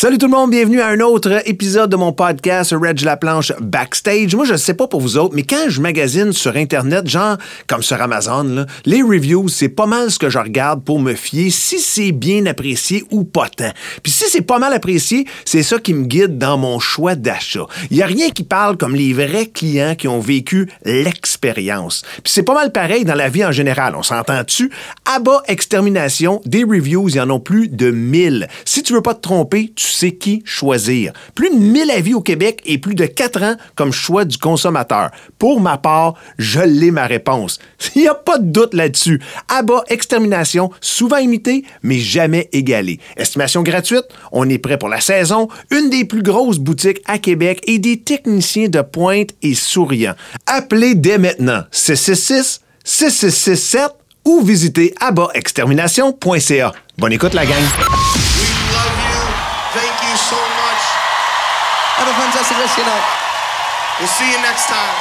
Salut tout le monde, bienvenue à un autre épisode de mon podcast Reg La Planche Backstage. Moi, je sais pas pour vous autres, mais quand je magasine sur Internet, genre comme sur Amazon, les reviews, c'est pas mal ce que je regarde pour me fier si c'est bien apprécié ou pas tant. Puis si c'est pas mal apprécié, c'est ça qui me guide dans mon choix d'achat. Il y a rien qui parle comme les vrais clients qui ont vécu l'expérience. Puis c'est pas mal pareil dans la vie en général, on s'entend-tu? À bas extermination, des reviews, il y en a plus de 1000. Si tu veux pas te tromper, tu sais qui choisir. Plus de 1000 avis au Québec et plus de 4 ans comme choix du consommateur. Pour ma part, je l'ai ma réponse. Il n'y a pas de doute là-dessus. Abat Extermination, souvent imité, mais jamais égalé. Estimation gratuite, on est prêt pour la saison, une des plus grosses boutiques à Québec et des techniciens de pointe et souriants. Appelez dès maintenant 666 6667 ou visitez abatextermination.ca. Bonne écoute la gang. Thank you so much. Have a fantastic rest of your night. We'll see you next time.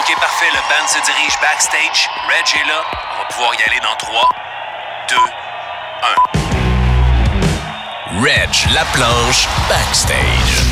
OK, parfait. Le band se dirige backstage. Reg est là. On va pouvoir y aller dans 3, 2, 1. Reg la planche backstage.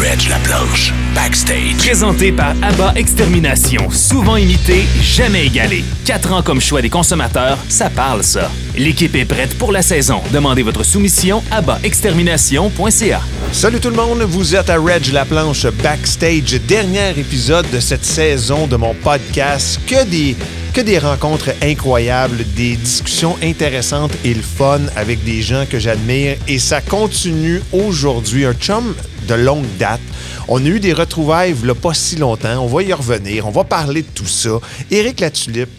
Reg la planche backstage. Présenté par ABBA Extermination, souvent imité, jamais égalé. Quatre ans comme choix des consommateurs, ça parle ça. L'équipe est prête pour la saison. Demandez votre soumission à abaextermination.ca. Salut tout le monde, vous êtes à Reg La Planche Backstage, dernier épisode de cette saison de mon podcast. Que des, que des rencontres incroyables, des discussions intéressantes et le fun avec des gens que j'admire. Et ça continue aujourd'hui. Un chum de longue date. On a eu des retrouvailles il pas si longtemps. On va y revenir. On va parler de tout ça. Éric Latulippe,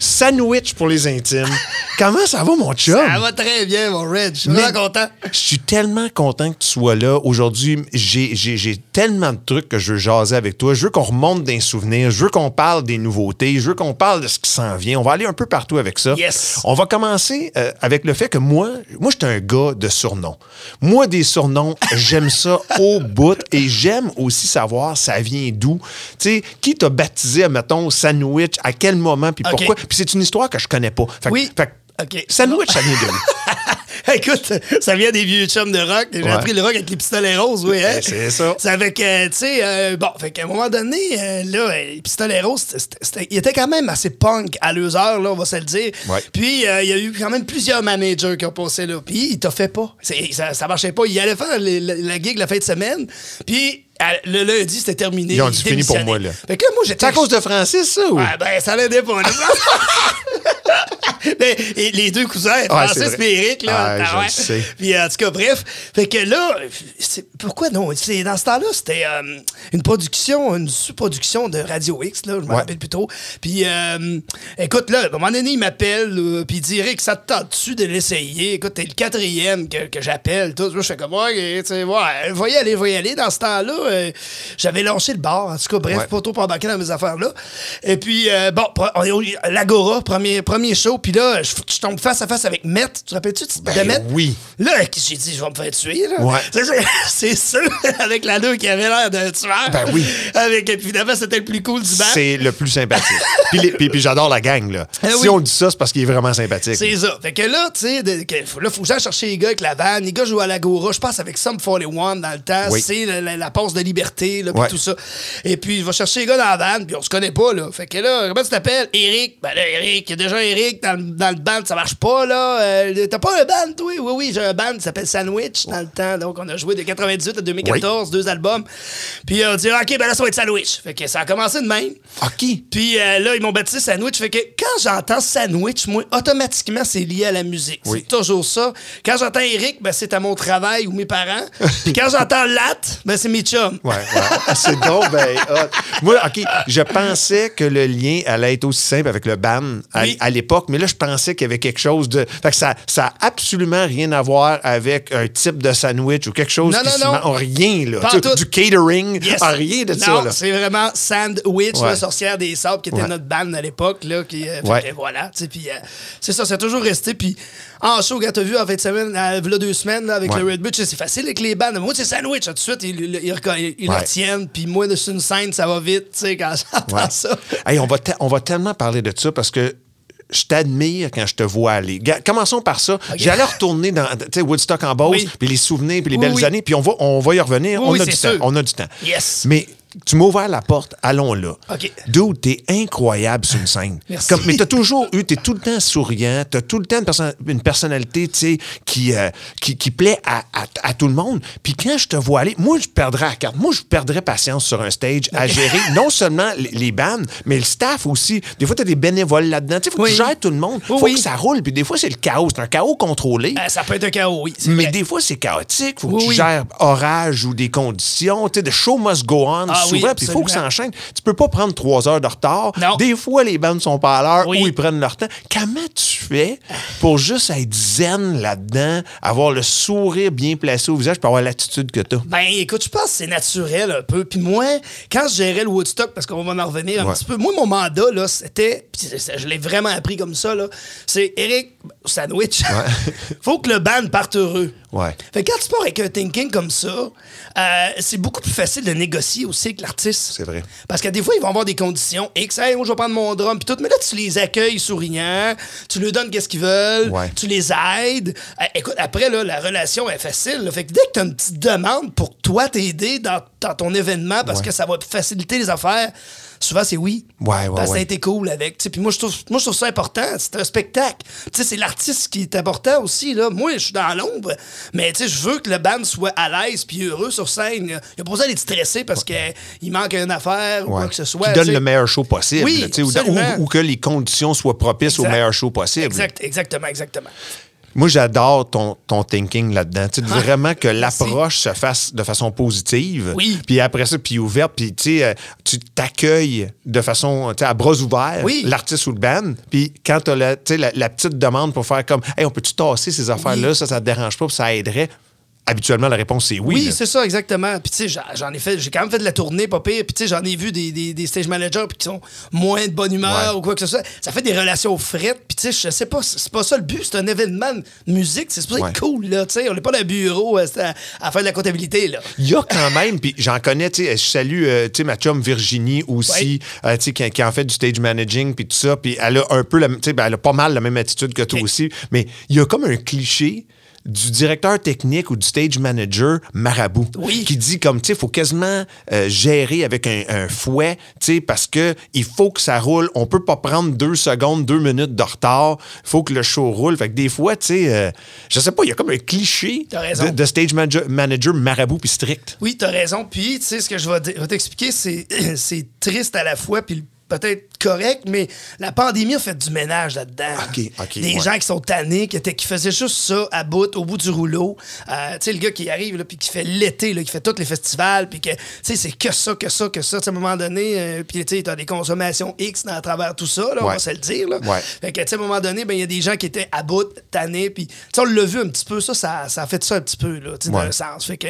sandwich pour les intimes. Comment ça va, mon chum? Ça va très bien, mon Red. Je suis vraiment content. Je suis tellement content que tu sois là. Aujourd'hui, j'ai tellement de trucs que je veux jaser avec toi. Je veux qu'on remonte des souvenirs. Je veux qu'on parle des nouveautés. Je veux qu'on parle de ce qui s'en vient. On va aller un peu partout avec ça. Yes. On va commencer euh, avec le fait que moi, moi, j'étais un gars de surnoms. Moi, des surnoms, j'aime ça au bout et j'aime aussi savoir ça vient d'où. Tu sais, qui t'a baptisé, mettons, sandwich, à quel moment, puis pourquoi? Puis c'est une histoire que je connais pas. Fait Oui. fait OK. Sandwich, ça vient? Écoute, ça vient des vieux chums de rock. J'ai Ouais. appris le rock avec les pistolets roses, oui. Hein? Ben, c'est ça. C'est avec, euh, tu sais, euh, bon, fait qu'à un moment donné, euh, là, les pistolets roses, ils étaient quand même assez punk à leurs heures, là, on va se le dire. Ouais. Puis, il y a eu quand même plusieurs managers qui ont passé là. Puis, il t'a fait pas. Ça, ça marchait pas. Il allait faire les- la, la gig la fin de semaine. Puis, le lundi, c'était terminé. Ils ont dit Il fini pour moi, là. Fait que là, moi, j'étais. C'est à cause de Francis, ça? Ou? Ouais, ben, ça l'aidait pas. et les deux cousins, c'est Francis et Eric, là. Ah, ah ouais. sais. Puis, en tout cas, bref. Fait que là, pourquoi non? Dans ce temps-là, c'était euh, une production, une sous-production de Radio X, là, je me Ouais. rappelle plus trop. Puis, euh, écoute, là, à un moment donné, il m'appelle, là, puis il dit, Eric, ça te tente-tu de l'essayer? Écoute, t'es le quatrième que, que j'appelle. Tout. Je fais comme, ouais, tu sais, ouais, va y aller, va y aller. Dans ce temps-là, euh, j'avais lâché le bar. En tout cas, bref, Ouais. pas trop pour embarquer dans mes affaires-là. Et puis, euh, bon, l'Agora, premier, premier show. Puis là, je, je tombe face à face avec Met. Tu te rappelles-tu de Ben Met? oui. Là, j'ai dit, je vais me faire tuer. Là. Ouais. C'est- sûr, avec l'anneau qui avait l'air d'un tueur. Ben oui. Avec, et puis finalement, c'était le plus cool du band. C'est le plus sympathique. puis puis, puis j'adore la gang, là. Ah si oui. on dit ça, c'est parce qu'il est vraiment sympathique. C'est ça. Fait que là, tu sais, de- là, faut que j'aille chercher les gars avec la vanne. Les gars jouent à l'Agora. Je passe avec Sum 41 dans le temps. Oui. C'est la, la, la passe de liberté, là, puis Ouais. tout ça. Et puis, je vais chercher les gars dans la vanne, puis on se connaît pas, là. Fait que là, comment tu t'appelles? Eric. Ben là, Eric, il y a déjà Eric dans, le- dans le band, ça marche pas, là. Euh, T'as pas un band, toi? Oui, oui, j'ai un band qui s'appelle Sandwich dans le temps. Donc, on a joué de 98 à 2014, deux albums. Puis, on dit, OK, ben là, ça va être Sandwich. Fait que ça a commencé de même. OK. Puis euh, là, ils m'ont baptisé Sandwich. Fait que quand j'entends Sandwich, moi, automatiquement, c'est lié à la musique. Oui. C'est toujours ça. Quand j'entends Eric, ben, c'est à mon travail ou mes parents. Puis quand j'entends Lat, ben, c'est mes chums. Ouais, ouais. C'est donc ben hot. Moi, OK, je pensais que le lien allait être aussi simple avec le ban à, Oui. à l'époque, mais là, je pensais qu'il y avait quelque chose de. Fait que ça n'a absolument rien à voir avec un type de sandwich ou quelque chose Non, qui non, non. rien, là. Tu. Du catering, Yes. ah, rien de non, ça, c'est vraiment Sandwich, Ouais. la sorcière des sables, qui était Ouais. notre band à l'époque. Là, qui, euh, fait Ouais. que voilà, puis euh, c'est ça, c'est toujours resté. Puis en show, quand t'as vu en fin de semaine, euh, là, deux semaines, là, avec le Red sais, c'est facile avec les bands. Moi, c'est Sandwich, tout de suite, ils, ils, ils, ils- retiennent. Puis moi, sur une scène, ça va vite, tu sais, quand j'entends ça. Hey, on, va on va tellement parler de ça parce que je t'admire quand je te vois aller. Ga- Commençons par ça. J'allais retourner dans Woodstock en Beauce, Oui. puis les souvenirs, puis les Oui, belles oui. années, puis on va, on va y revenir. On, a du sûr. temps, on a du temps. Yes. Mais tu m'as ouvert la porte, allons là. OK. Dude, t'es incroyable sur une scène. Merci. Comme, mais t'as toujours eu, t'es tout le temps souriant, t'as tout le temps une, perso- une personnalité, tu sais, qui, euh, qui, qui plaît à, à- à tout le monde. Puis quand je te vois aller, moi, je perdrais la carte. Moi, je perdrais patience sur un stage à gérer non seulement les, les bandes, mais le staff aussi. Des fois, t'as des bénévoles là-dedans. Tu sais, faut Oui. que tu gères tout le monde. Oui, faut oui. que ça roule. Puis des fois, c'est le chaos. C'est un chaos contrôlé. Euh, ça peut être un chaos, oui. Mais vrai. des fois, c'est chaotique. Faut que tu gères orage ou des conditions. Tu sais, the show must go on Ah oui, souvent. Puis il faut que ça enchaîne. Tu peux pas prendre trois heures de retard. Non. Des fois, les bandes sont pas à l'heure Oui. ou ils prennent leur temps. Comment tu fais pour juste être zen là-dedans, avoir le sourire bien placé au visage, puis avoir l'attitude que tu as? Ben, écoute, je pense que c'est naturel un peu. Puis moi, quand je gérais le Woodstock, parce qu'on va en revenir un Ouais. petit peu, moi, mon mandat, là, c'était, je l'ai vraiment appris comme ça, là, c'est Eric Sandwich. faut que le band parte heureux. Ouais. Fait que quand tu pars avec un thinking comme ça, euh, c'est beaucoup plus facile de négocier aussi avec l'artiste. C'est vrai. Parce que des fois, ils vont avoir des conditions X, hey, moi, je vais prendre mon drum, puis tout. Mais là, tu les accueilles souriants, tu leur donnes qu'est-ce qu'ils veulent, Ouais. tu les aides. Euh, écoute, après, là, la relation est facile. là. Fait que dès que tu as une petite demande pour toi t'aider dans, dans ton événement parce Ouais. que ça va faciliter les affaires, souvent, c'est oui. Ouais, ouais, Parce que ça a été cool avec. Puis moi, je trouve, moi, je trouve ça important. C'est un spectacle. C'est l'artiste qui est important aussi. Là. Moi, je suis dans l'ombre, mais je veux que le band soit à l'aise puis heureux sur scène. Il a pas besoin d'être stressé parce qu'il manque une affaire ou quoi que ce soit. Qui donne le meilleur show possible. Oui, ou, absolument. ou- ou que les conditions soient propices au meilleur show possible. Exact, exactement, exactement. Moi, j'adore ton, ton thinking là-dedans. Tu sais, Ah, vraiment que l'approche se fasse de façon positive. Oui. Puis après ça, puis ouverte, puis tu sais, euh, tu t'accueilles de façon, tu sais, à bras ouverts, Oui. l'artiste ou le band. Puis quand tu as la petite demande pour faire comme, hey, on peut-tu tasser ces affaires-là, ça, ça te dérange pas, puis ça aiderait. Habituellement, la réponse, c'est oui. Oui, c'est ça, exactement. Puis, tu sais, j'en- ai fait, j'ai quand même fait de la tournée, pas pire. Puis, tu sais, j'en ai vu des, des, des stage managers puis qui sont moins de bonne humeur Ouais. ou quoi que ce soit. Ça fait des relations frettes. Puis, tu sais, je sais pas, c'est pas ça le but. C'est un événement de musique. C'est supposé Ouais. être cool, là. Tu sais, on n'est pas dans un bureau euh, à, à faire de la comptabilité, là. Il y a quand même, puis j'en connais, tu sais, je salue, euh, tu sais, ma chum Virginie aussi, euh, tu sais, qui, qui en fait du stage managing, puis tout ça, puis elle a un peu, tu sais, ben, elle a pas mal la même attitude que toi aussi, mais il y a comme un cliché du directeur technique ou du stage manager marabout Oui. qui dit comme tu sais faut quasiment euh, gérer avec un, un fouet tu sais parce que il faut que ça roule. On peut pas prendre deux secondes deux minutes de retard. Il faut que le show roule. Fait que des fois tu sais euh, je sais pas il y a comme un cliché de, de stage manager, manager marabout puis strict. Oui, t'as raison. Puis, tu sais, ce que je vais t'expliquer, c'est, c'est triste à la fois, puis peut-être correct, mais la pandémie a fait du ménage là-dedans. Des ouais. gens qui sont tannés, qui, étaient, qui faisaient juste ça à bout, au bout du rouleau. Euh, tu sais, le gars qui arrive, là, puis qui fait l'été, là, qui fait tous les festivals, puis que, tu sais, c'est que ça, que ça, que ça. À un moment donné, euh, puis, tu sais, t'as des consommations X à travers tout ça, là, on va se le dire, là. Ouais. Fait que, tu sais, à un moment donné, ben, il y a des gens qui étaient à bout, tannés, puis, tu sais, on l'a vu un petit peu, ça, ça, ça a fait ça un petit peu, là, tu sais, dans un sens. Fait que,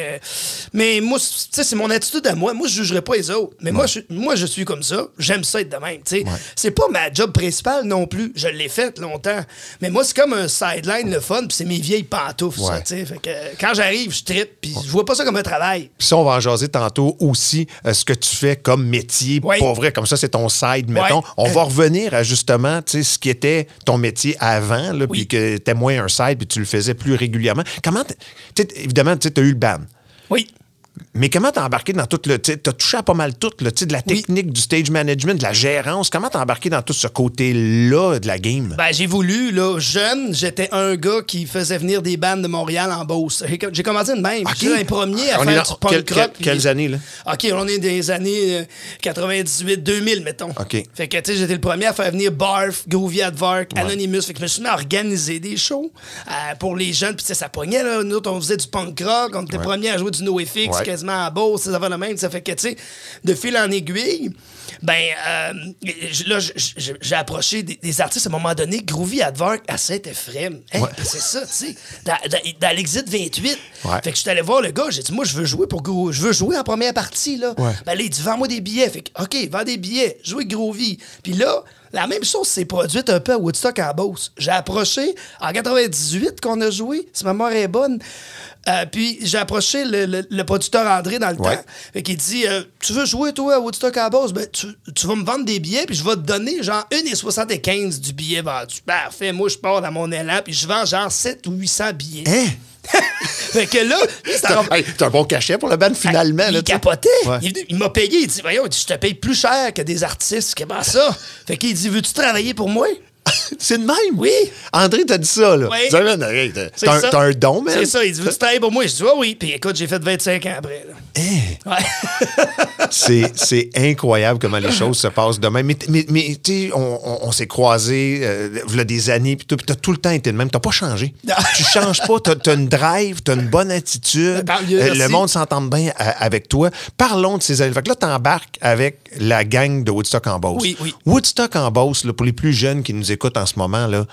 mais moi, tu sais, c'est mon attitude à moi. Moi, je jugerai pas les autres. Mais moi, je, moi, je suis comme ça. J'aime ça être de même, tu sais. C'est pas ma job principale non plus. Je l'ai faite longtemps. Mais moi, c'est comme un sideline, le fun, puis c'est mes vieilles pantoufles, Ouais. Fait que, quand j'arrive, je trippe, puis je vois pas ça comme un travail. Puis ça, on va en jaser tantôt aussi, euh, ce que tu fais comme métier, pas vrai, comme ça, c'est ton side, mettons. On va revenir à justement, tu sais, ce qui était ton métier avant, puis que t'es moins un side, puis tu le faisais plus régulièrement. Comment, évidemment, tu as eu le ban. Oui. Mais comment t'as embarqué dans tout le. Tu as touché à pas mal tout, sais, de la Oui. technique, du stage management, de la gérance. Comment t'as embarqué dans tout ce côté-là de la game? Ben, j'ai voulu, là, jeune, j'étais un gars qui faisait venir des bandes de Montréal en Beauce. J'ai commencé de même. Ok. J'étais un premier à On faire du punk quel- rock. quel- puis- quelles années, là? OK, on est des années euh, 98-2000, mettons. OK. Fait que, tu sais, j'étais le premier à faire venir Barf, Groovy Advark, Anonymous. Fait que je me suis mis à organiser des shows euh, pour les jeunes. Puis, tu sais, ça pognait, là. Nous, autres, on faisait du punk rock. On était Ouais. premiers à jouer du NoFX, Ouais. Quasiment à Beauce, ça va le même. Ça fait que, tu sais, de fil en aiguille, ben, euh, là, j'ai approché des, des artistes à un moment donné. Groovy Advark à Saint-Ephraim. Hey, Ouais. ben, c'est ça, tu sais. Dans, dans, dans l'Exit 28. Ouais. Fait que je suis allé voir le gars. J'ai dit, moi, je veux jouer pour Gro- Je veux jouer en première partie, là. Ouais. Ben là, il dit, vends-moi des billets. Fait que, OK, vends des billets, jouez Grovy. Puis là, la même chose s'est produite un peu à Woodstock en Beauce. J'ai approché, en 98 qu'on a joué, si ma mémoire est bonne, Euh, puis j'ai approché le, le- le producteur André dans le Ouais. temps. Fait qu'il dit euh, Tu veux jouer, toi, à Woodstock à la base Ben, tu, tu vas me vendre des billets, puis je vais te donner genre 1,75 du billet vendu. Parfait, moi, je pars dans mon élan, puis je vends genre 7 ou 800 billets. Hein? fait que là, c'est hey, un bon cachet pour le band, finalement. il là, capotait. Ouais. Il m'a payé. Il dit Voyons, je te paye plus cher que des artistes. Comment ça Fait qu'il dit Veux-tu travailler pour moi C'est de même? Oui. André t'a dit ça, là. Oui. T'as- C'est T'as un, t'as don, man. C'est ça. Il dit Veux-tu travailler pour moi Je dis Ah oui. Puis écoute, j'ai fait 25 ans après. là. Ouais. c'est, incroyable comment les choses se passent de même. Mais, mais, mais, tu sais, on, on- on s'est croisés euh, il y a des années, puis puis t'as tout le temps été de même. T'as pas changé. Tu changes pas. T'as, t'as une drive, t'as une bonne attitude. Tant mieux, Euh, le monde s'entend bien euh, avec toi. Parlons de ces années. Fait que là, t'embarques avec la gang de Woodstock en Beauce. Oui, oui. Woodstock en Beauce, là, pour les plus jeunes qui nous écoutent en ce moment, là,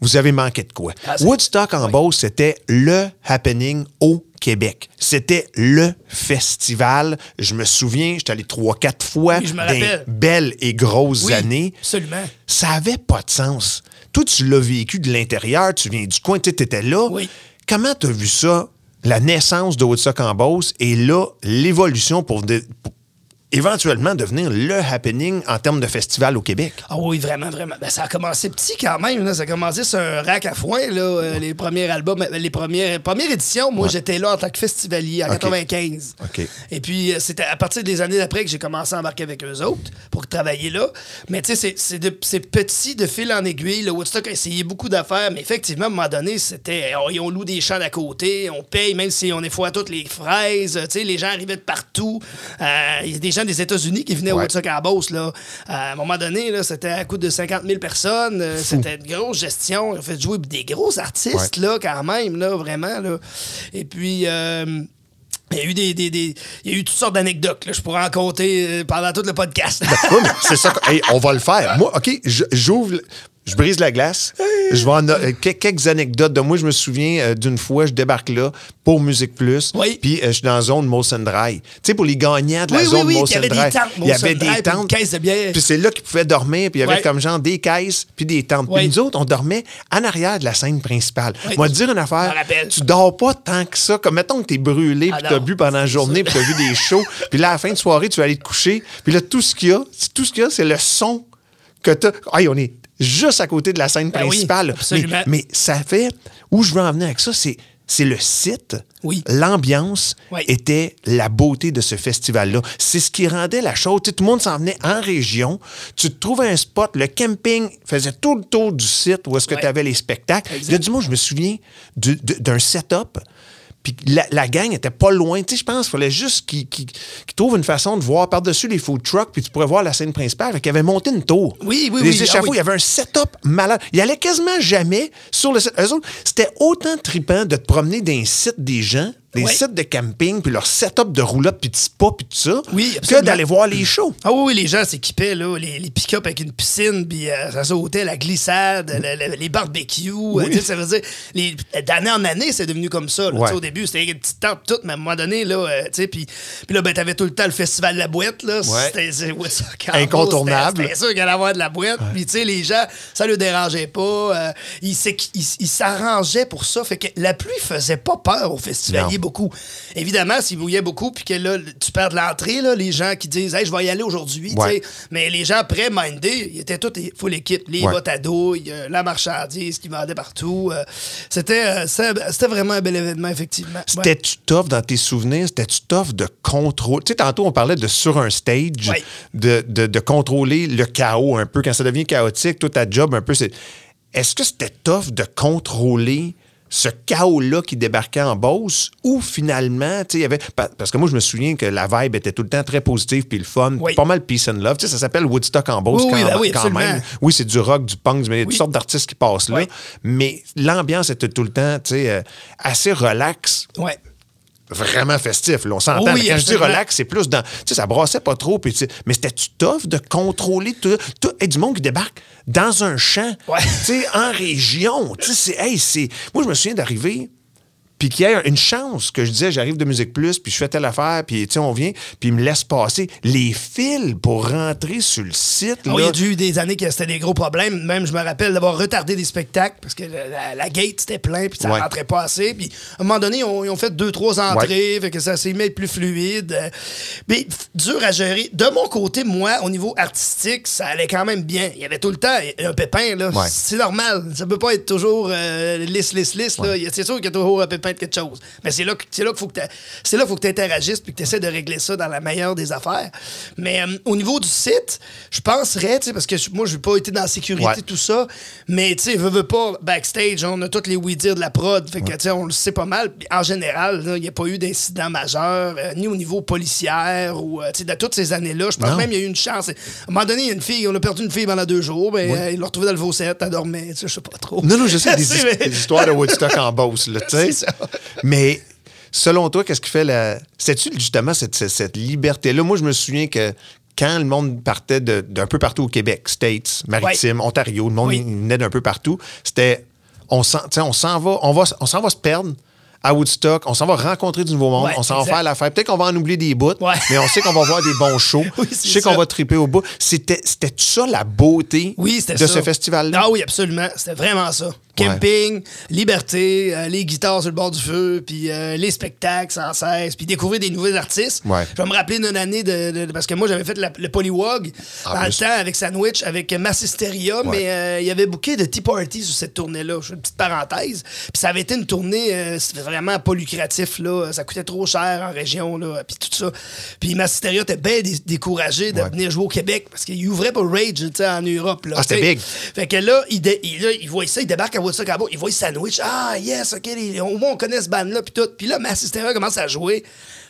vous avez manqué de quoi? Ah, Woodstock en Beauce, c'était le happening au Québec. C'était le festival. Je me souviens, j'étais allé trois, quatre fois Oui, je me rappelle. belles et grosses Oui, années. absolument. Ça avait pas de sens. Toi, tu l'as vécu de l'intérieur, tu viens du coin, tu étais là. Oui. Comment tu as vu ça, la naissance de Woodstock en Beauce et là, l'évolution pour éventuellement devenir le happening en termes de festival au Québec? Ah oui, vraiment, vraiment. Ben, ça a commencé petit quand même. Là. Ça a commencé sur un rack à foin, là, euh, les premiers albums, euh, les premières, premières éditions. Moi, j'étais là en tant que festivalier en OK. 95. OK. Et puis, euh, c'était à partir des années d'après que j'ai commencé à embarquer avec eux autres pour travailler là. Mais tu sais, c'est- petit de fil en aiguille. Le Woodstock a essayé beaucoup d'affaires, mais effectivement, à un moment donné, c'était. On, on loue des champs d'à côté, on paye, même si on est fois toutes les fraises. Tu sais, les gens arrivaient de partout. Euh, Il y a des gens des États-Unis qui venaient au Ouais. Woodstock à Beauce, là. À un moment donné, là, c'était à coût de 50 000 personnes. Euh, C'était une grosse gestion. On fait jouer des gros artistes, là, quand même, là, vraiment, là. Et puis... euh, il y a eu des, des- des- il y a eu toutes sortes d'anecdotes. là. Je pourrais en compter euh, pendant tout le podcast. Oui, mais c'est ça. hey, on va le faire. Moi, OK, j'ouvre. Je brise la glace. Je vais en euh, que- quelques anecdotes de moi. Je me souviens euh, d'une fois, je débarque là pour Musique Plus. Oui. Puis euh, je suis dans la zone Molson Dry. Tu sais, pour les gagnants de la Oui, zone oui, Molson puis il y avait des Dry. tentes Il y avait des puis tentes. caisse de bière. Puis c'est là qu'ils pouvaient dormir. Puis il y avait comme genre des caisses puis des tentes. Puis nous autres, on dormait en arrière de la scène principale. Moi, te dire une affaire. Tu dors pas tant que ça. Comme mettons que t'es brûlé Ah puis t'as non, bu pendant la journée puis t'as vu des shows. Puis là, à la fin de soirée, tu vas aller te coucher. Puis là, tout ce qu'il y a, c'est- tout ce qu'il y a, c'est le son que t'as. Hey, on est juste à côté de la scène Ben oui, principale. mais, ça fait. Où je veux en venir avec ça, c'est. C'est le site, Oui. l'ambiance Oui. était la beauté de ce festival-là. C'est ce qui rendait la chose. Tout le monde s'en venait en région. Tu te trouvais un spot. Le camping faisait tout le tour du site où est-ce que tu avais les spectacles. Exact. Il y a du monde, je me souviens d'un setup. Puis la, la gang était pas loin. Tu sais, je pense qu'il fallait juste qu'ils trouvent une façon de voir par-dessus les food trucks, puis tu pourrais voir la scène principale. Fait qu'il avait monté une tour. Oui, oui, les oui. Ah échafauds, oui. il y avait un setup malade. Il allait quasiment jamais sur le site. Eux autres, c'était autant trippant de te promener dans les sites des gens, des Ouais. sites de camping, puis leur setup de roulotte, puis de spa, puis tout ça, Oui, que d'aller voir les shows. Ah oui, oui, les gens s'équipaient, là, les, les pick-up avec une piscine, puis euh, ça sautait, la glissade, le- le- les barbecues. euh, tu sais, ça veut dire, les- d'année en année, c'est devenu comme ça. là. Ouais. Au début, c'était une petite tente toute, mais à un moment donné, là, euh, tu sais, puis, puis là, ben, t'avais tout le temps le festival de la boîte, là. Ouais. C'était Incontournable. C'était sûr qu'il allait avoir de la boîte. Puis, tu sais, les gens, ça ne dérangeait pas. euh, ils s'arrangeaient pour ça. Fait que la pluie faisait pas peur aux festivaliers Non. Beaucoup. Évidemment, s'il mouillait beaucoup, puis que là, tu perds de l'entrée, là, les gens qui disent, hey, je vais y aller aujourd'hui, Ouais. Mais les gens prêt-mindés, ils étaient tous full équipe. Les Ouais. bottes à douille, euh, la marchandise qui vendait partout. euh, c'était, euh, c'était vraiment un bel événement, effectivement. Ouais. C'était-tu tough dans tes souvenirs? C'était-tu tough de contrôler? Tu sais, tantôt, on parlait de sur un stage, de- de contrôler le chaos un peu. Quand ça devient chaotique, tout ta job un peu, c'est. Est-ce que c'était tough de contrôler ce chaos-là qui débarquait en Beauce ou finalement, tu sais, il y avait. pa- Parce que moi, je me souviens que la vibe était tout le temps très positive puis le fun, Oui. pas mal peace and love. Tu sais, ça s'appelle Woodstock en Beauce Oui, oui, quand, ben oui, quand absolument. même. Oui, c'est du rock, du punk, du- il y a toutes sortes d'artistes qui passent là. Mais l'ambiance était tout le temps, tu sais, euh, assez relax Ouais. Vraiment festif. là, on s'entend. Oui, quand je dis relax, c'est plus dans. Tu sais, ça brassait pas trop. puis tu sais, mais c'était-tu tough de contrôler tout. tout hey, du monde qui débarque dans un champ, Ouais. tu sais, en région. Tu sais. Hey, c'est. Moi, je me souviens d'arriver. Puis qu'il y ait une chance que je disais, j'arrive de Musique Plus, puis je fais telle affaire, puis tu sais, on vient, puis il me laisse passer. Les fils pour rentrer sur le site, Oh, là, il y a eu des années que c'était des gros problèmes. Même, je me rappelle d'avoir retardé des spectacles parce que la, la- la gate, c'était plein, puis ça Ouais. rentrait pas assez. Puis, à un moment donné, ils ont, ils ont fait deux, trois entrées, fait que ça s'est mis plus fluide. Euh, Mais dur à gérer. De mon côté, moi, au niveau artistique, ça allait quand même bien. Il y avait tout le temps un pépin, là. Ouais. C'est normal. Ça peut pas être toujours euh, lisse, lisse, lisse. là. C'est sûr qu'il y a toujours un pépin quelque chose. Mais c'est là que- c'est là qu'il faut que c'est là qu'il faut que tu interagisses puis que tu essaies de régler ça dans la meilleure des affaires. Mais euh, au niveau du site, je penserais, tu sais, parce que moi, je n'ai pas été dans la sécurité, Ouais. tout ça, mais tu sais, veux, veux pas, backstage, on a tous les oui-dire de la prod, fait que, tu sais, on le sait pas mal. En général, il n'y a pas eu d'incident majeur, euh, ni au niveau policière ou, euh, tu sais, de toutes ces années-là. Je pense Non. même qu'il y a eu une chance. À un moment donné, il y a une fille, on a perdu une fille pendant deux jours, ben, euh, ils l'ont retrouvée dans le Vaucette, elle dormait, tu sais, je sais pas trop. Non, non, je sais, des, histoires de Woodstock en Beauce, là, tu sais. Mais selon toi, qu'est-ce qui fait la. C'est-tu justement cette, cette- cette liberté-là? Moi, je me souviens que quand le monde partait d'un peu partout au Québec, States, Maritime, Ontario, le monde Oui. venait d'un peu partout, c'était. On s'en va, on va, on s'en va se perdre. À Woodstock, on s'en va rencontrer du nouveau monde, Ouais, on s'en va faire l'affaire. Peut-être qu'on va en oublier des bouts, Ouais. mais on sait qu'on va voir des bons shows. Oui, je sais qu'on va triper au bout. C'était ça la beauté Oui, de ça. ce festival-là? Ah oui, absolument. C'était vraiment ça. Camping, liberté, euh, les guitares sur le bord du feu, puis euh, les spectacles sans cesse, puis découvrir des nouveaux artistes. Ouais. Je vais me rappeler d'une année de, de- de- parce que moi j'avais fait la- le Polywog En dans plus. le temps avec Sandwich, avec Massisteria, mais euh, il y avait booké de Tea Party sur cette tournée-là. Je fais une petite parenthèse. Puis ça avait été une tournée, vraiment pas lucratif là. Ça coûtait trop cher en région là, puis tout ça. Puis Massisteria était bien dé- découragé de venir jouer au Québec parce qu'il ouvrait pas Rage en Europe. Là, Ah, c'était big. Fait que là, il, il, là, il voit ça, il débarque à Woodstock à bas, il voit Sandwich. Ah, yes, OK, les- au moins on connaît ce band-là, puis tout. Puis là, Massisteria commence à jouer,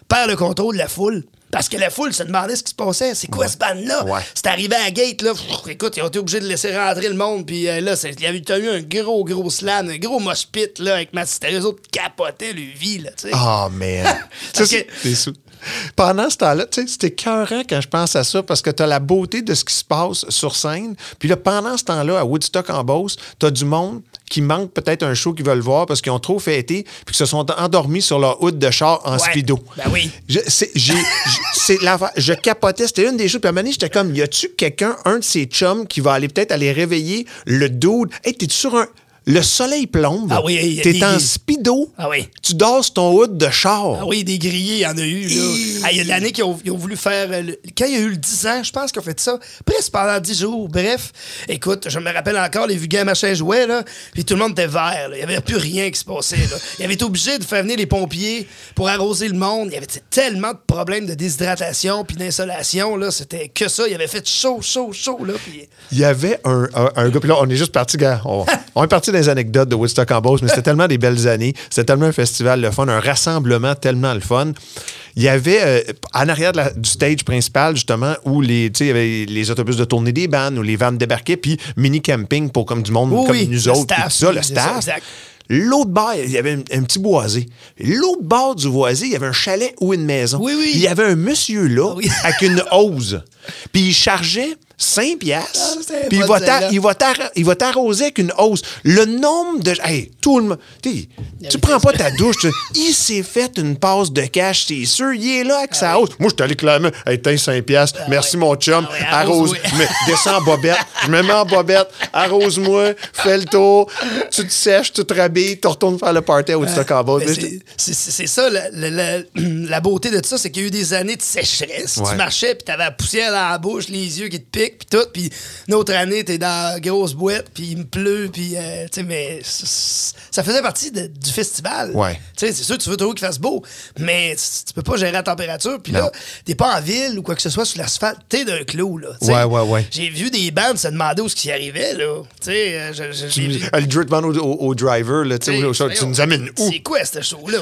perd le contrôle de la foule. Parce que la foule se demandait ce qui se passait. C'est quoi ce band-là? Ouais. C'est arrivé à la gate, là. Pff, écoute, ils ont été obligés de laisser rentrer le monde. Puis euh, là, il y t'as eu un gros, gros slam, un gros mosh pit, là, avec Massisteria. Les autres capotaient le vie, là, tu sais. Ah, man. ça, que- sou- Pendant ce temps-là, tu sais, c'était écœurant quand je pense à ça parce que tu as la beauté de ce qui se passe sur scène. Puis là, pendant ce temps-là, à Woodstock en Beauce, tu as du monde qui manque peut-être un show qu'ils veulent voir parce qu'ils ont trop fêté puis qu'ils se sont endormis sur leur hood de char en Ouais. speedo. Ben oui. Je, c'est, j'ai, c'est l'affaire- je capotais. C'était une des choses. Puis à un moment donné, j'étais comme, y a-tu quelqu'un, un de ces chums, qui va aller peut-être aller réveiller le dude? Hey, t'es sur un. Le soleil plombe. Ah oui, il y a T'es en speedo. Ah oui. Tu dors sur ton hood de char. Ah oui, des grillés, il y en a eu. là. Ah, Il y a l'année qu'ils ont, ils ont voulu faire. euh, le- quand il y a eu le 10 ans, je pense qu'ils ont fait ça presque pendant 10 jours. Bref, écoute, je me rappelle encore les vulgaires machins jouaient, là, puis tout le monde était vert. Il n'y avait plus rien qui se passait. Là. Il avait été obligé de faire venir les pompiers pour arroser le monde. Il y avait tellement de problèmes de déshydratation puis d'insolation. là. C'était que ça. Il avait fait chaud, chaud, chaud. Là. Il y avait un, un, un gars, puis là, on est juste parti, gars. On, on est parti anecdotes de Woodstock en Beauce, mais c'était tellement des belles années. C'était tellement un festival le fun, un rassemblement tellement le fun. Il y avait, euh, en arrière de la- du stage principal, justement, où les, il y avait les autobus de tournée des bandes, où les vannes débarquaient, puis mini-camping pour comme du monde Oui, comme oui, nous le autres, puis staff, tout ça, le ça, staff. L'autre bord, il y avait un, un petit boisé. L'autre bord du boisé, il y avait un chalet ou une maison. Oui, oui. Il y avait un monsieur là, Ah oui. avec une hose. Puis il chargeait 5 piastres. Ah, puis il va, t'arroser avec une hose. Le nombre de. Hey, tout le monde. Tu prends pas ta douche. tu- il s'est fait une passe de cash, c'est sûr. Il est là avec sa hose. Moi, je suis allé clamer. Hey, t'as 5 piastres. Merci, Ah ouais. mon chum. Ah arrose. Mais descends en bobette. Je me mets en bobette. Arrose-moi. Fais le tour. Tu te sèches, tu te rhabilles. Tu retournes faire le party à Woodstock en. Mais c'est- ça, la, la- la- la beauté de ça, c'est qu'il y a eu des années de sécheresse. Ouais. Tu marchais, puis t'avais la poussière dans la bouche, les yeux qui te piquent, puis tout. Puis une autre année, t'es dans la grosse boîte, puis il me pleut, puis euh, tu sais, mais ça faisait partie de- du festival. Ouais. Tu sais, c'est sûr, tu veux toujours qu'il fasse beau, mais tu peux pas gérer la température. Puis là, t'es pas en ville ou quoi que ce soit sur l'asphalte, t'es d'un clou, là. tu sais. Ouais, ouais, ouais. J'ai vu des bandes se demander où ce qui arrivait, là. Tu sais, euh, je- je- j'ai vu- Le band au, au- au driver, là, tu sais, T'sais, au show, tu voyons, nous amènes où? C'est quoi ce show-là?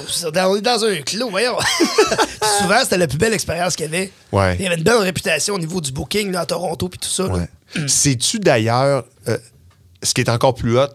On est dans un clos, voyons. Souvent, c'était la plus belle expérience qu'il y avait. Ouais. Il y avait une belle réputation au niveau du booking là, à Toronto puis tout ça. Ouais. Sais-tu d'ailleurs euh, ce qui est encore plus hot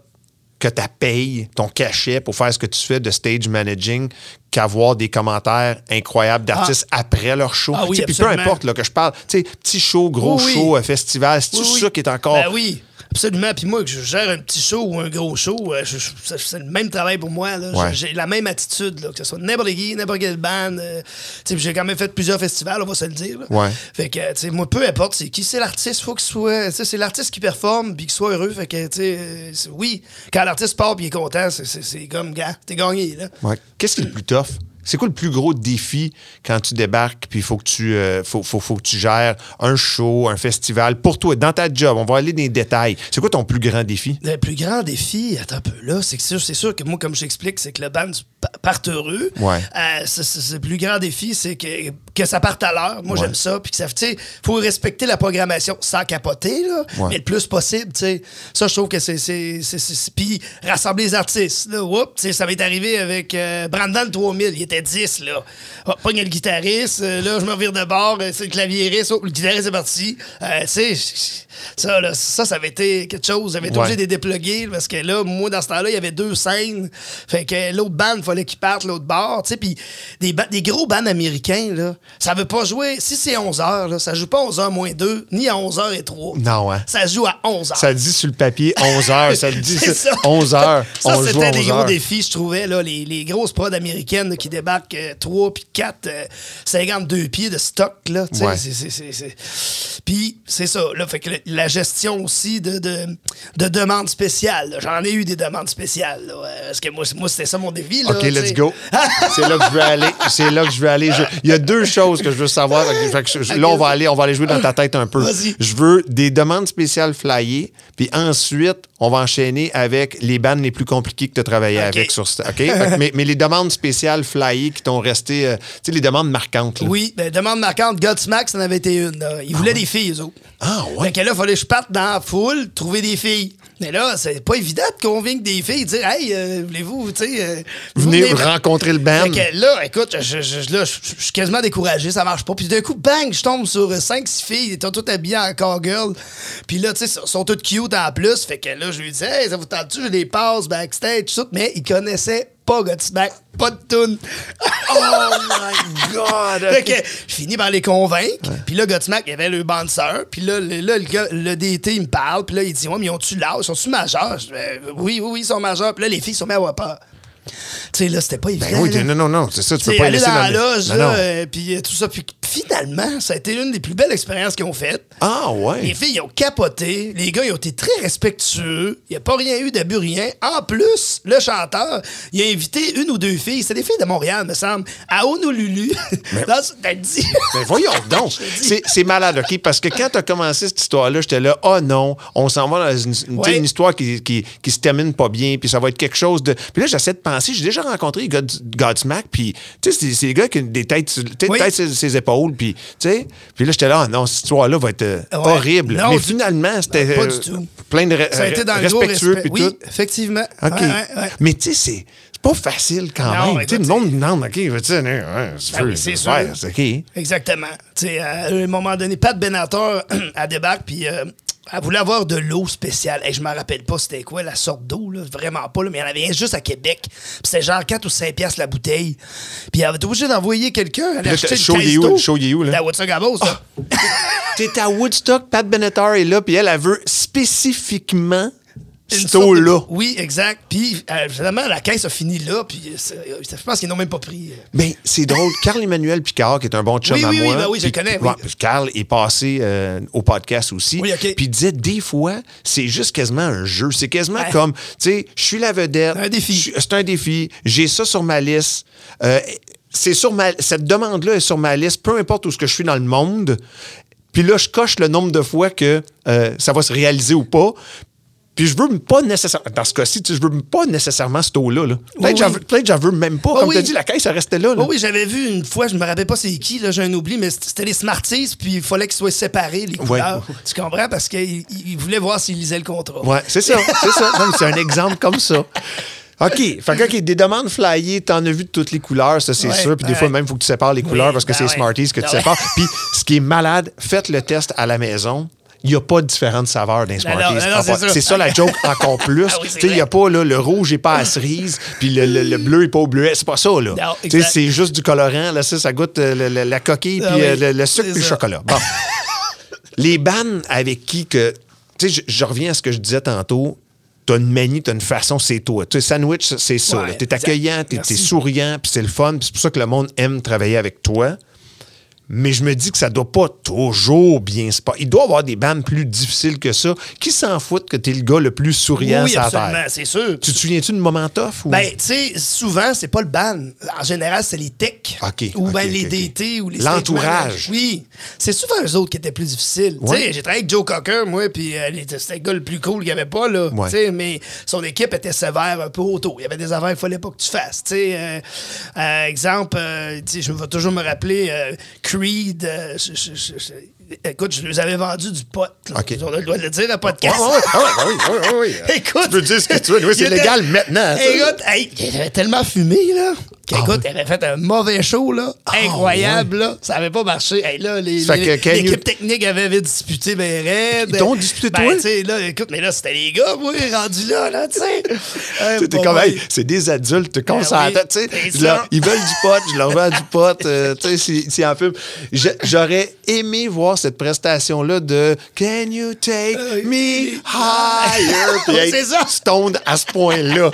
que ta paye, ton cachet pour faire ce que tu fais de stage managing qu'avoir des commentaires incroyables d'artistes après leur show? Ah oui, puis peu importe là, que je parle, tu sais, petit show, gros Oui, oui. show, festival, c'est tout ça qui est encore Ben oui. Absolument. Puis moi, que je gère un petit show ou un gros show, euh, c'est le même travail pour moi. Ouais. J'ai la même attitude, là, que ce soit n'importe qui, n'importe quelle bande. euh, j'ai quand même fait plusieurs festivals, on va se le dire. Ouais. Fait que, moi, peu importe c'est qui, c'est l'artiste, faut qu'il soit. C'est l'artiste qui performe puis qu'il soit heureux. Fait que, tu sais, euh, oui, quand l'artiste part puis il est content, c'est- comme, gars, t'es gagné. Ouais. Qu'est-ce qui est le plus tough? C'est quoi le plus gros défi quand tu débarques puis il faut que tu euh, faut, faut, faut que tu gères un show, un festival pour toi, dans ta job? On va aller dans les détails. C'est quoi ton plus grand défi? Le plus grand défi, attends un peu là, c'est que sûr- c'est sûr que moi, comme j'explique, c'est que le band pa- parte heureux. Ouais. Euh, c'est- c'est- c'est le plus grand défi, c'est que, que ça parte à l'heure. Moi, Ouais. j'aime ça. Puis que ça, tu faut respecter la programmation sans capoter, là, Ouais. mais le plus possible, tu sais. Ça, je trouve que c'est. c'est- c'est- c'est- Puis rassembler les artistes, là, whoop, tu sais, ça m'est arrivé avec euh, Brandon 3000, il était 10, là. Oh, pogne le guitariste, euh, là, je me revire de bord, euh, c'est le clavieriste, oh, le guitariste est parti. Euh, tu sais, ça, là, ça, ça avait été quelque chose. J'avais été Ouais. obligé de les dépluguer parce que là, moi, dans ce temps-là, il y avait deux scènes. Fait que l'autre band, il fallait qu'il parte l'autre bord. Tu sais, puis des, des gros bands américains, là, ça veut pas jouer. Si c'est 11 h là, ça joue pas 11 h moins 2, ni à 11 h et 3. Non, hein? Ça joue à 11 h Ça dit sur le papier 11 heures. Ça le dit ça. ça. 11 heures. Ça, c'était des 11 gros heures. défis, je trouvais. Là, les, les grosses prods américaines là, qui débarquent 3 puis 4, 52 pieds de stock. Là, Ouais. Puis c'est ça. Là, fait que le- la gestion aussi de, de, de demandes spéciales. J'en ai eu des demandes spéciales. là, euh, parce que moi, c'était ça mon défi. Là, OK, let's go. C'est là que je veux aller. C'est là que je veux aller. Je- Il y a deux choses que je veux savoir. Fait que- fait que je- là, on va aller, on va aller jouer dans ta tête un peu. Je veux des demandes spéciales flyées, puis ensuite, on va enchaîner avec les bandes les plus compliquées que tu as travaillé avec sur ce- OK? Fait que- mais, mais les demandes spéciales flyées qui t'ont resté, euh, tu sais, les demandes marquantes. là. Oui, ben, demande marquante, Godsmack, ça en avait été une. là. Ils voulaient des filles, eux autres. Ah, ouais? Fait que là, il fallait que je parte dans la foule, trouver des filles. Mais là, c'est pas évident de convaincre des filles, dire, hey, euh, voulez-vous, tu sais. euh, Venez venez- rencontrer le band. Fait que là, écoute, je, je- là, je- je suis quasiment découragé, ça marche pas. Puis d'un coup, bang, je tombe sur 5-6 filles, elles étaient toutes habillées en cowgirl. Puis là, tu sais, elles sont toutes cute en plus. Fait que là, je lui dis, hey, ça vous tente-tu, je les passe backstage, tout. Mais ils connaissaient pas Godsmack, pas de tune. Oh my God! Fait que je finis par les convaincre. Puis là, Godsmack, il y avait le bandeur. Puis là, le, là, le, gars- le DT, il me parle. Puis là, il dit Ouais, mais ils ont-tu l'âge? Sont-tu majeurs? Je Ben, Oui, oui, oui, ils sont majeurs. Puis là, les filles sont mis à avoir peur. Tu sais, là, c'était pas évident. Ben oui, là. non, non, non, c'est ça, tu peux pas aller laisser dans la loge, Non, là, euh, puis euh, tout ça. Puis finalement, ça a été l'une des plus belles expériences qu'ils ont faites. Ah, ouais. Les filles, ils ont capoté. Les gars, ils ont été très respectueux. Il n'y a pas rien eu d'abus, rien. En plus, le chanteur, il a invité une ou deux filles. C'est des filles de Montréal, me semble. À Honolulu. Là, t'as dit. Ben voyons donc. C'est c'est malade, OK? Parce que quand tu as commencé cette histoire-là, j'étais là, oh non, on s'en va dans une, une- Ouais. une histoire qui, qui, qui se termine pas bien, puis ça va être quelque chose de. Puis là, j'essaie de penser, j'ai déjà rencontré les gars de Godsmack, puis tu sais, c'est- c'est des gars qui ont des têtes, Oui. têtes sur ses épaules, puis tu sais. Puis là, j'étais là, oh non, cette histoire-là va être euh, Ouais. horrible. Non, Mais finalement, c'était Pas euh, du tout. plein de Ça a été dans respectueux, respect. puis Oui, tout. effectivement. Ouais, ouais. Mais tu sais, c'est pas facile quand Non, même. Sais, le monde demande, OK, tu sais, ouais, c'est Ben oui, c'est sûr. OK. Exactement. Tu sais, à un moment donné, Pat Benatar, elle débarque, puis euh, elle voulait avoir de l'eau spéciale. Et je me rappelle pas c'était quoi la sorte d'eau, là, vraiment pas, là, mais il y en avait un juste à Québec. Puis c'était genre 4 ou 5 piastres la bouteille. Puis elle avait été obligée d'envoyer quelqu'un caisse you, d'eau. le show you, là? La Woodstock à Beauce. T'es à Woodstock, Pat Benatar est là, puis elle, elle veut spécifiquement De- eau-là. Oui, exact. Puis euh, finalement, la caisse a fini là, puis euh, c'est- je pense qu'ils n'ont même pas pris. euh, Ben, c'est drôle. Carl-Emmanuel Picard, qui est un bon chum Oui, à oui, oui, moi. ben oui, je le connais, puis Carl est passé euh, au podcast aussi. Oui, OK. Puis il disait, des fois, c'est juste quasiment un jeu. C'est quasiment Ouais. comme, tu sais, je suis la vedette. Un défi. C'est un défi. J'ai ça sur ma liste. C'est sur ma, cette demande-là est sur ma liste, peu importe où ce que je suis dans le monde. Puis là, je coche le nombre de fois que euh, ça va se réaliser ou pas. Puis je veux pas nécessairement. Dans ce cas-ci, je veux pas nécessairement cette eau-là. là. Peut-être Oui, que oui. veux- j'en même pas. Oh, Comme oui. tu as dit, la caisse, elle restait là. là. Oh oui, j'avais vu une fois, je me rappelle pas c'est qui, là, j'ai un oubli, mais c'était les Smarties, puis il fallait qu'ils soient séparés, les couleurs. Tu comprends? Parce qu'ils ils voulaient voir s'ils lisaient le contrat. Ouais, c'est ça, c'est ça. C'est un exemple comme ça. OK. Fait que, OK, des demandes flyées, t'en as vu de toutes les couleurs, ça, c'est Ouais, sûr. Puis des ouais. fois, même, il faut que tu sépares les couleurs parce que ben c'est. Smarties que tu Ben sépares. Puis ce qui est malade, faites le test à la maison. Il n'y a pas de différentes saveurs non, Smarties. non, En c'est ça la joke encore plus. Ah oui, Tu sais, il n'y a pas là, le rouge n'est pas à cerise, puis le, le- le bleu n'est pas au bleuet. C'est pas ça, là. C'est juste du colorant. Là, ça, ça goûte euh, la coquille, Ah puis oui, euh, le, le sucre, puis le chocolat. Bon. les bandes avec qui que. Tu sais, je, je reviens à ce que je disais tantôt. T'as une manie, t'as une façon, c'est toi. Tu sandwich, c'est ça. Ouais. T'es accueillant, t'es souriant, puis c'est le fun. puis c'est pour ça que le monde aime travailler avec toi. Mais je me dis que ça doit pas toujours bien se passer. Il doit y avoir des bandes plus difficiles que ça. Qui s'en foutent que t'es le gars le plus souriant oui, absolument, c'est sûr. Tu te souviens-tu de moments tough? Ou... Ben, tu sais, souvent, c'est pas le ban. En général, c'est les techs. Ou OK, ben les. DT ou les L'entourage. Oui. C'est souvent eux autres qui étaient plus difficiles. Tu sais, j'ai travaillé avec Joe Cocker, moi, puis euh, c'était le gars le plus cool qu'il n'y avait pas, là. Ouais. Tu sais, mais son équipe était sévère un peu autour. Il y avait des affaires qu'il fallait pas que tu fasses. Tu sais, euh, euh, exemple, euh, tu sais, je vais toujours me rappeler euh, Creed. euh, je- je- je- je- écoute, je les avais vendus du pot. là. OK. On a le droit de le dire, un Ouais, podcast. ouais, ouais, ouais. Écoute, Tu peux dire ce que tu veux. Oui, c'est était- légal maintenant. ça. Écoute, hey, il avait tellement fumé, là. Qu'écoute, il avait fait un mauvais show, là. Incroyable, là. Ça avait pas marché. Hey, là, l'équipe you- technique avait, avait disputé ben raide. Ils t'ont disputé, ben, toi? tu sais, là, écoute, mais là, c'était les gars, moi, rendus là, là, tu sais. Bon, comme, hey, c'est des adultes, Ben oui, tête, tu sais. Ils veulent du pot, je leur vends du pot, euh, tu sais, si, si en. Je- J'aurais aimé voir cette prestation-là de Can you take me higher? C'est ça. stoned à ce point-là.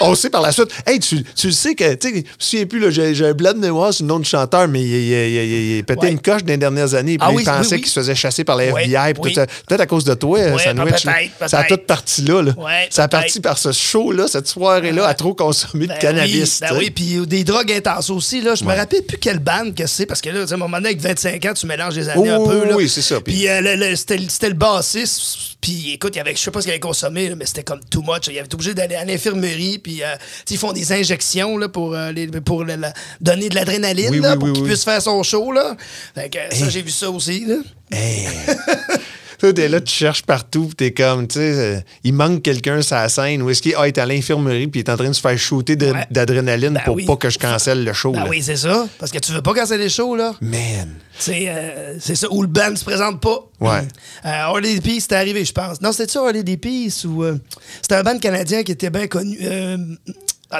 On sait par la suite. Hey, tu, tu le sais que, tu sais, plus, j'ai un blanc de mémoire sur le nom de chanteur, mais il, il, il, il- pétait Ouais. une coche dans les dernières années. Puis Ah il oui, pensait oui, oui. qu'il se faisait chasser par la FBI. Peut-être à cause de toi, Sandwich. Ça a toute partie là. là. Ça a parti par ce show-là, cette soirée-là, à trop consommer de Ben cannabis. Oui, ben oui, puis des drogues intenses aussi. Là, je me rappelle plus quelle bande que c'est, parce que là, à un moment donné, avec 25 ans, tu mélanges les années Oh, un peu. Là. oui, c'est ça, puis- euh, c'était le- c'était le bassiste. Puis écoute, il y avait, je sais pas ce qu'il avait consommé, mais c'était comme too much. Il avait été obligé d'aller à l'infirmerie. Puis euh, ils font des injections là, pour, euh, les- pour le- la- donner de l'adrénaline Oui, là, oui, pour oui, qu'il puisse faire son show. Là. Fait que, ça, j'ai vu ça aussi. Là. Hey. Toi, t'es là, tu cherches partout, puis t'es comme, tu sais, euh, il manque quelqu'un sur la scène, ou est-ce qu'il ah, est à l'infirmerie, puis il est en train de se faire shooter de- Ouais. d'adrénaline Ben pour oui. pas que je cancelle le show. Ben là. oui, c'est ça. Parce que tu veux pas casser les shows, là. Man. C'est euh, c'est ça, où le band se présente pas. Ouais. Euh, Harley Peace, c'était arrivé, je pense. Non, c'était-tu Harley Peace ou. euh, c'était un band canadien qui était bien connu. euh,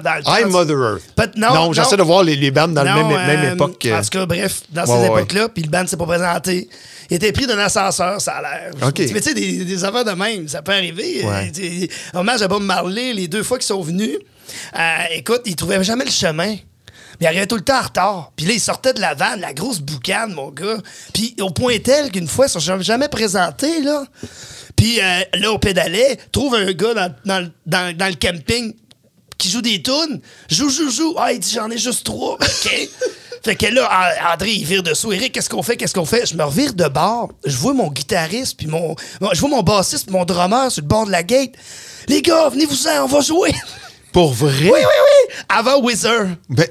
temps. I'm Mother Earth. Non, j'essaie de voir les, les bandes dans Non, la même, même euh, époque. En tout cas, bref, dans Ouais, ces ouais, époques-là, puis le band s'est pas présenté. Il était pris d'un ascenseur, ça a l'air. Mais tu sais, des, des affaires de même, ça peut arriver. Ouais. Euh, Hommage à Bob Marley, les deux fois qu'ils sont venus, euh, écoute, ils trouvaient jamais le chemin. Mais il arrivait tout le temps en retard. Puis là, ils sortaient de la vanne, la grosse boucane, mon gars. Puis au point tel qu'une fois, ils se sont jamais présentés, là. Puis euh, là, on pédalait, trouve un gars dans, dans le- dans- dans le camping qui joue des tunes. Joue, joue, joue. Ah, il dit, j'en ai juste trois. OK. Fait que là, André, il vire dessous. Eric, qu'est-ce qu'on fait? Qu'est-ce qu'on fait? Je me revire de bord. Je vois mon guitariste, puis mon. Je vois mon bassiste, puis mon drummer sur le bord de la gate. Les gars, venez-vous-en, on va jouer. Pour vrai? oui, oui, oui. Avant Wizard. Ben,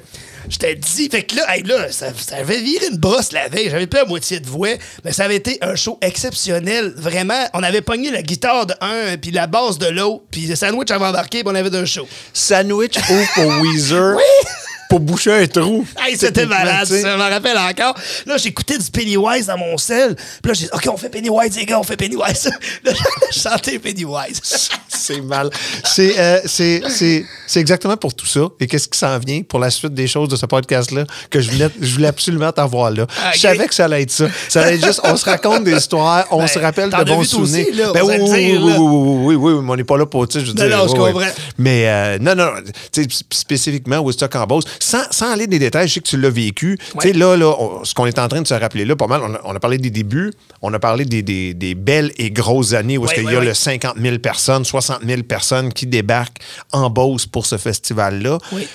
Je t'ai dit, fait que là, hey, là ça, ça avait viré une brosse la veille. J'avais plus la moitié de voix, mais ça avait été un show exceptionnel. Vraiment, on avait pogné la guitare de un, puis la basse de l'autre, puis le sandwich avait embarqué, puis on avait d'un show. Sandwich ouvre pour Weezer. Pour boucher un trou. Hey, c'était malade, ça, je m'en rappelle encore. Là, j'écoutais du Pennywise dans mon sel. Puis là, j'ai dit, OK, on fait Pennywise, les gars, on fait Pennywise. là, je chantais Pennywise. C'est mal. C'est euh, c'est- c'est- c'est exactement pour tout ça. Et qu'est-ce qui s'en vient pour la suite des choses de ce podcast-là que je voulais, je voulais absolument t'avoir là? Ah, Je savais que ça allait être ça. Ça allait être juste, on se raconte des histoires, on Ben, se rappelle de bons toi aussi, souvenirs. là, Ben on oui, oui, dire, oui, là. oui, oui, oui, oui, mais on n'est pas là pour, tu sais, je veux Non, dire. non, oui, comprends. Mais euh, non, non, tu sais, sp- spécifiquement Woodstock en Beauce, sans, sans aller des détails, je sais que tu l'as vécu. Tu sais, là, là on- ce qu'on est en train de se rappeler là, pas mal, on a, on a parlé des débuts, on a parlé des, des- des belles et grosses années où est-ce qu'il oui, y a le 50 000 personnes, 60 000 personnes qui débarquent en Beauce pour ce festival-là. Oui.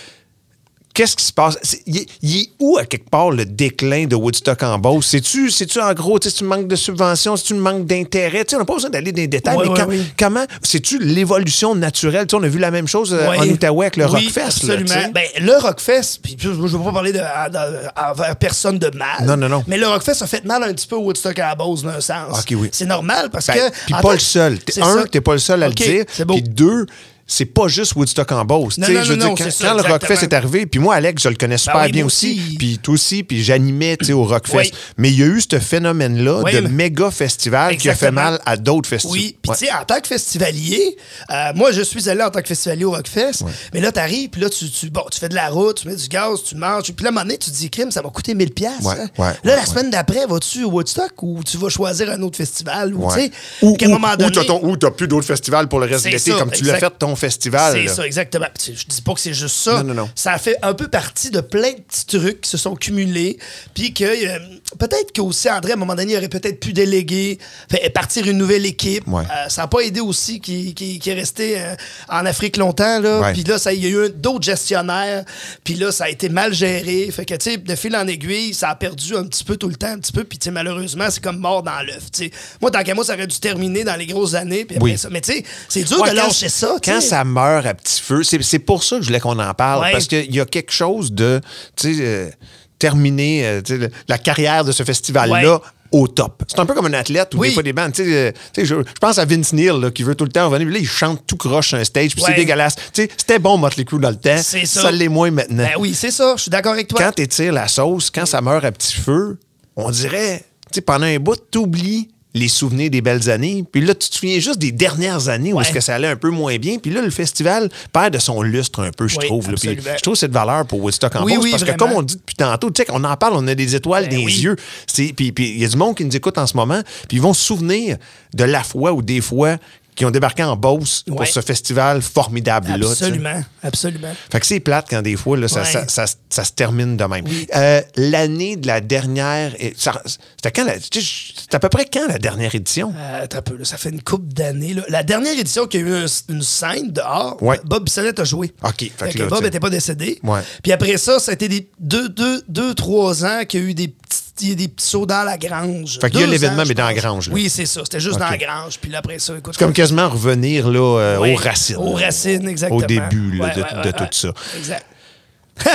Qu'est-ce qui se passe? Il est, où, à quelque part, le déclin de Woodstock en Beauce? C'est-tu, c'est-tu en gros, tu sais, c'est-tu un manque de subventions, c'est-tu un manque d'intérêt? On n'a pas besoin d'aller dans les détails, mais quand- comment? C'est-tu l'évolution naturelle? On a vu la même chose euh, Ouais. en Outaouais avec le Rockfest. Absolument. ben, le Rockfest, puis je ne veux pas parler de, envers personne de mal. Non, non, non. Mais le Rockfest a fait mal un petit peu au Woodstock à la base, d'un sens. Ok, oui. C'est normal parce Ben, que. puis pas le seul. Un, t'es pas le seul à le dire. Puis deux, c'est pas juste Woodstock en Beauce. Non, non, je veux non, dire, quand, c'est ça, quand le Rockfest est arrivé, puis moi, Alex, je le connais super oui, bien aussi, aussi. puis toi aussi, puis j'animais au Rockfest. Oui. Mais il y a eu ce phénomène-là Oui, de mais- méga festival qui a fait mal à d'autres festivals. Oui, puis Ouais. tu sais, en tant que festivalier, euh, moi, je suis allé en tant que festivalier au Rockfest, mais là, t'arrives, puis là, tu, tu, bon, tu fais de la route, tu mets du gaz, tu manges, puis là, à un moment donné, tu te dis, crime, ça m'a coûté 1000 pièces. Ouais, ouais, Là, la semaine d'après, vas-tu au Woodstock ou tu vas choisir un autre festival? Ou, tu sais, Ou, ou- moment ou donné... t'as ton- ou t'as plus d'autres festivals pour le reste de l'été, comme tu l'as fait ton festival. C'est ça, exactement. Je dis pas que c'est juste ça. Non, non, non. Ça fait un peu partie de plein de petits trucs qui se sont cumulés. Puis que euh, peut-être qu'aussi, André, à un moment donné, il aurait peut-être pu déléguer, fait, partir une nouvelle équipe. Ouais. Euh, ça n'a pas aidé aussi qui, qui, qui est resté euh, en Afrique longtemps. Là. Puis là, ça- il y a eu d'autres gestionnaires. Puis là, ça a été mal géré. Fait que, tu sais, de fil en aiguille, ça a perdu un petit peu tout le temps, un petit peu. Puis, tu sais, malheureusement, c'est comme mort dans l'œuf. Moi, tant qu'à moi, ça aurait dû terminer dans les grosses années. Puis après Oui. ça. Mais, tu sais, c'est dur Ouais, de lâcher ça. Quand. Ça meurt à petit feu, c'est c'est pour ça que je voulais qu'on en parle. Ouais. Parce qu'il y a quelque chose de, tu sais, euh, terminer euh, le- la carrière de ce festival-là. Ouais. Au top. C'est un peu comme un athlète ou Oui. des fois des bandes. Euh, je, je pense à Vince Neil là, qui veut tout le temps revenir. Là, il chante tout croche sur un stage, puis Ouais. c'est dégueulasse. C'était bon, Motley Crue dans le temps. C'est ça. Ça l'est moins maintenant. Ben oui, c'est ça. Je suis d'accord avec toi. Quand t'étires la sauce, quand ça meurt à petit feu, on dirait, pendant un bout, t'oublies les souvenirs des belles années. Puis là, tu te souviens juste des dernières années où est-ce que ça allait un peu moins bien. Puis là, le festival perd de son lustre un peu, je Oui, trouve. Puis je trouve cette valeur pour Woodstock en Oui, oui, parce que comme on dit depuis tantôt, tu sais, on en parle, on a des étoiles Ben les yeux. Puis il y a du monde qui nous écoute en ce moment, puis ils vont se souvenir de la fois ou des fois qui ont débarqué en Beauce pour ce festival formidable-là. Absolument, absolument. Fait que c'est plate quand des fois, là, ça, Ouais. ça, ça- ça se termine de même. Euh, L'année de la dernière. C'était quand C'était à peu près quand la dernière édition? Euh, un peu, là, ça fait une couple d'années. La dernière édition qu'il y a eu un- une scène dehors, Ouais. Bob Bissonnette a joué. OK, fait Fait que que là, Bob n'était pas décédé. Puis après ça, ça a été des deux, deux, deux, trois ans qu'il y a eu des petits, il y a des petits sauts dans la grange. Fait qu'il y a l'événement, mais dans la grange, là. Oui, c'est ça. C'était juste dans la grange. Puis là, après ça, écoute. C'est comme quasiment revenir là, euh, aux racines. Aux racines, exactement. Au début là, Ouais, de, ouais, de ouais, tout ça. Exact.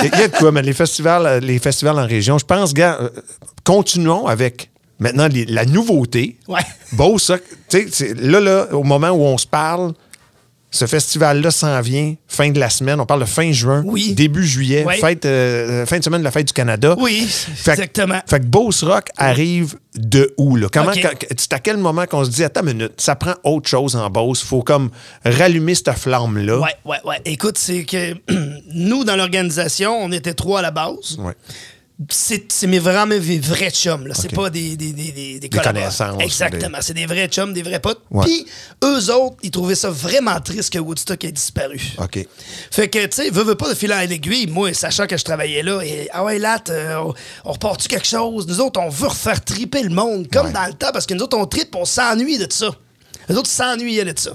Il y a de quoi, mais les festivals, euh, les festivals en région, je pense, gars, euh, continuons avec maintenant les- la nouveauté. Ouais. Beau, ça. Tu sais, c'est- là, là, au moment où on se parle, ce festival-là s'en vient fin de la semaine. On parle de fin juin, Oui. début juillet, Oui. fête, euh, fin de semaine de la fête du Canada. Oui, Fait que- exactement. Fait que Beauce Rock arrive de où, là? Comment, OK. quand- c'est à quel moment qu'on se dit, attends une minute, ça prend autre chose en Beauce, faut comme rallumer cette flamme-là. Ouais, ouais, ouais. Écoute, c'est que nous, dans l'organisation, on était trois à la base. Ouais. C'est mes vraiment mes vrais chums. là. C'est pas des, des, des, des, des connaissances. Exactement. C'est des vrais chums, des vrais potes. Ouais. Puis, eux autres, ils trouvaient ça vraiment triste que Woodstock ait disparu. OK. Fait que, tu sais, veux, veux pas de filer à l'aiguille, moi, sachant que je travaillais là, et ah ouais, là, on, on repart-tu quelque chose? Nous autres, on veut refaire triper le monde, comme Ouais. dans le temps, parce que nous autres, on tripe, on s'ennuie de ça. Les autres s'ennuyaient de ça.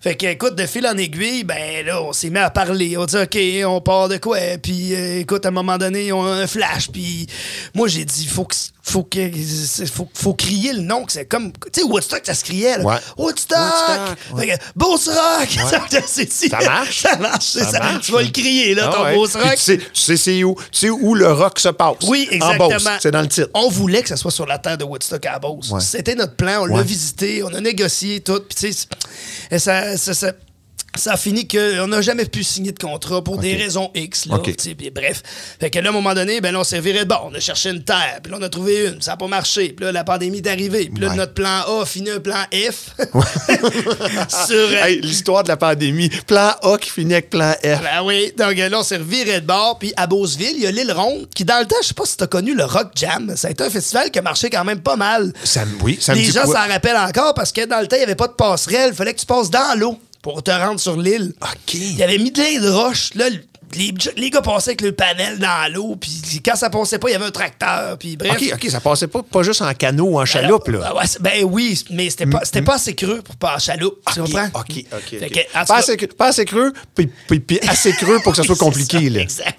Fait que, écoute, de fil en aiguille, ben là, on s'est mis à parler. On dit, OK, on part de quoi? Puis, euh, écoute, à un moment donné, on a un flash. Puis, moi, j'ai dit, faut que. Faut, que, faut, faut crier le nom, que c'est comme. Tu sais, Woodstock, ça se criait, là. Ouais. Woodstock! Woodstock, ouais. Fait que, Beauce Rock! C'est- c'est- Ça marche? ça marche, c'est Ça ça. marche. Tu vas le crier, là, Ah ton Puis Rock. Tu sais, tu sais c'est où, tu sais où le rock se passe. Oui, En exactement. C'est dans le titre. On voulait que ça soit sur la terre de Woodstock à Beauce. Ouais. C'était notre plan, on l'a visité, on a négocié tout. Puis tu sais, ça, ça, a fini qu'on n'a jamais pu signer de contrat pour des raisons X. Là, OK. tu sais, puis bref. Fait que là, à un moment donné, ben là, on s'est viré de bord. On a cherché une terre, puis là, on a trouvé une. Ça n'a pas marché. Puis là, la pandémie est arrivée. Puis là, Ouais. notre plan A a fini un plan F. Sur, euh, Hey, L'histoire de la pandémie. Plan A qui finit avec plan F. Ben oui, donc là, on s'est reviré de bord. Puis à Beauceville, il y a l'île Ronde, qui dans le temps, je sais pas si t'as connu le Rock Jam. Ça a été un festival qui a marché quand même pas mal. Ça, oui, ça me Les dit gens s'en rappellent encore parce que dans le temps, il n'y avait pas de passerelle. Il fallait que tu passes dans l'eau pour te rendre sur l'île. OK. Il avait mis de roches. Là, les, les gars passaient avec le panel dans l'eau. Puis quand ça passait pas, il y avait un tracteur. Puis bref. OK, OK, ça passait pas, pas juste en canot ou en chaloupe, là. Ben, ouais, ben oui, mais c'était pas, c'était pas assez creux pour pas en chaloupe. Tu OK, comprends? OK, OK. Que, pas, cas- assez, creux- pas assez creux, puis, puis- puis assez creux pour que ça soit compliqué, ça, là. Exact.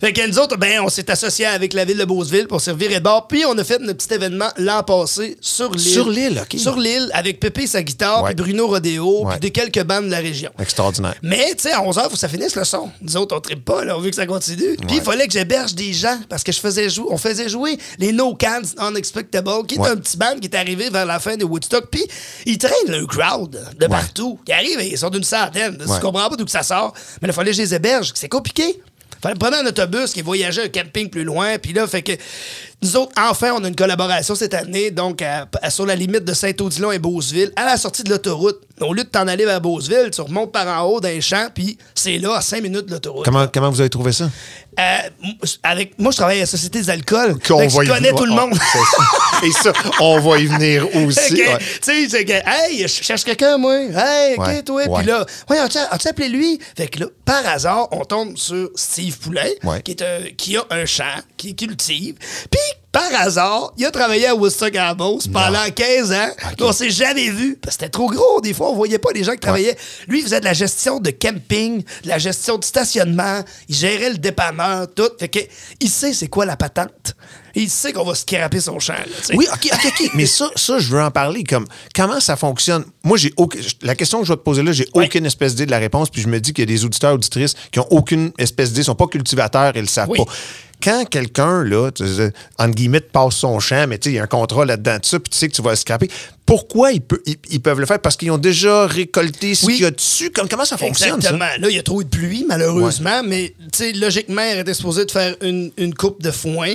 Fait que nous autres, ben, on s'est associés avec la ville de Beauceville pour servir de bord. Puis on a fait notre petit événement l'an passé sur l'île. Sur l'île, OK. Sur l'île, avec Pépé sa guitare, puis Bruno Rodéo, puis des quelques bandes de la région. Extraordinaire. Mais, tu sais, à 11h, faut que ça finisse le son. Nous autres, on pas, là, on veut que ça continue. Puis il fallait que j'héberge des gens parce que je faisais jouer, on faisait jouer les No Cans Unexpectable, qui est un petit band qui est arrivé vers la fin de Woodstock. Puis ils traînent le crowd de partout. Ils arrivent, ils sont d'une centaine. Je comprends pas d'où que ça sort. Mais il fallait que je les héberge. C'est compliqué. Fallait prendre un autobus qui voyageait un camping plus loin. Puis là, fait que nous autres, enfin, on a une collaboration cette année, donc à- à- sur la limite de Saint-Odilon et Beauceville, à la sortie de l'autoroute. Au lieu de t'en aller vers Beauceville, tu remontes par en haut d'un champ, puis c'est là, à 5 minutes de l'autoroute. Comment, comment vous avez trouvé ça? Euh, avec, moi, je travaille à la Société des alcools. Qu'on je y connais tout le Ah, monde. Et ça, on va y venir aussi. Ouais. Tu sais, c'est que, hey, je cherche quelqu'un, moi. Hey, OK, Ouais, toi. Puis là, ouais, as-tu appelé lui? Fait que là, par hasard, on tombe sur Steve Poulet, Ouais. qui, est un- qui a un champ, qui cultive. Puis, par hasard, il a travaillé à Woodstock Beauce pendant 15 ans. Puis On s'est jamais vu. Parce que c'était trop gros. Des fois, on voyait pas les gens qui travaillaient. Lui, il faisait de la gestion de camping, de la gestion de stationnement. Il gérait le dépanneur, tout. Fait que, il sait c'est quoi la patente. Il sait qu'on va scraper son champ. là. Oui, OK, OK, OK. Mais ça, ça, je veux en parler. Comme, comment ça fonctionne? Moi, j'ai aucun- La question que je vais te poser là, j'ai Oui. aucune espèce d'idée de la réponse. Puis je me dis qu'il y a des auditeurs, auditrices qui ont aucune espèce d'idée, sont pas cultivateurs et le savent Oui. pas. Quand quelqu'un, là, tu sais, entre guillemets, te passe son champ, mais tu sais, il y a un contrat là-dedans de ça, puis tu sais que tu vas le scraper, pourquoi ils, peut- ils- ils peuvent le faire? Parce qu'ils ont déjà récolté ce Oui. qu'il y a dessus? Comme, comment ça fonctionne, Exactement. ça? Là, il y a trop de pluie, malheureusement, mais tu sais, logiquement, il était supposé de faire une, une coupe de foin,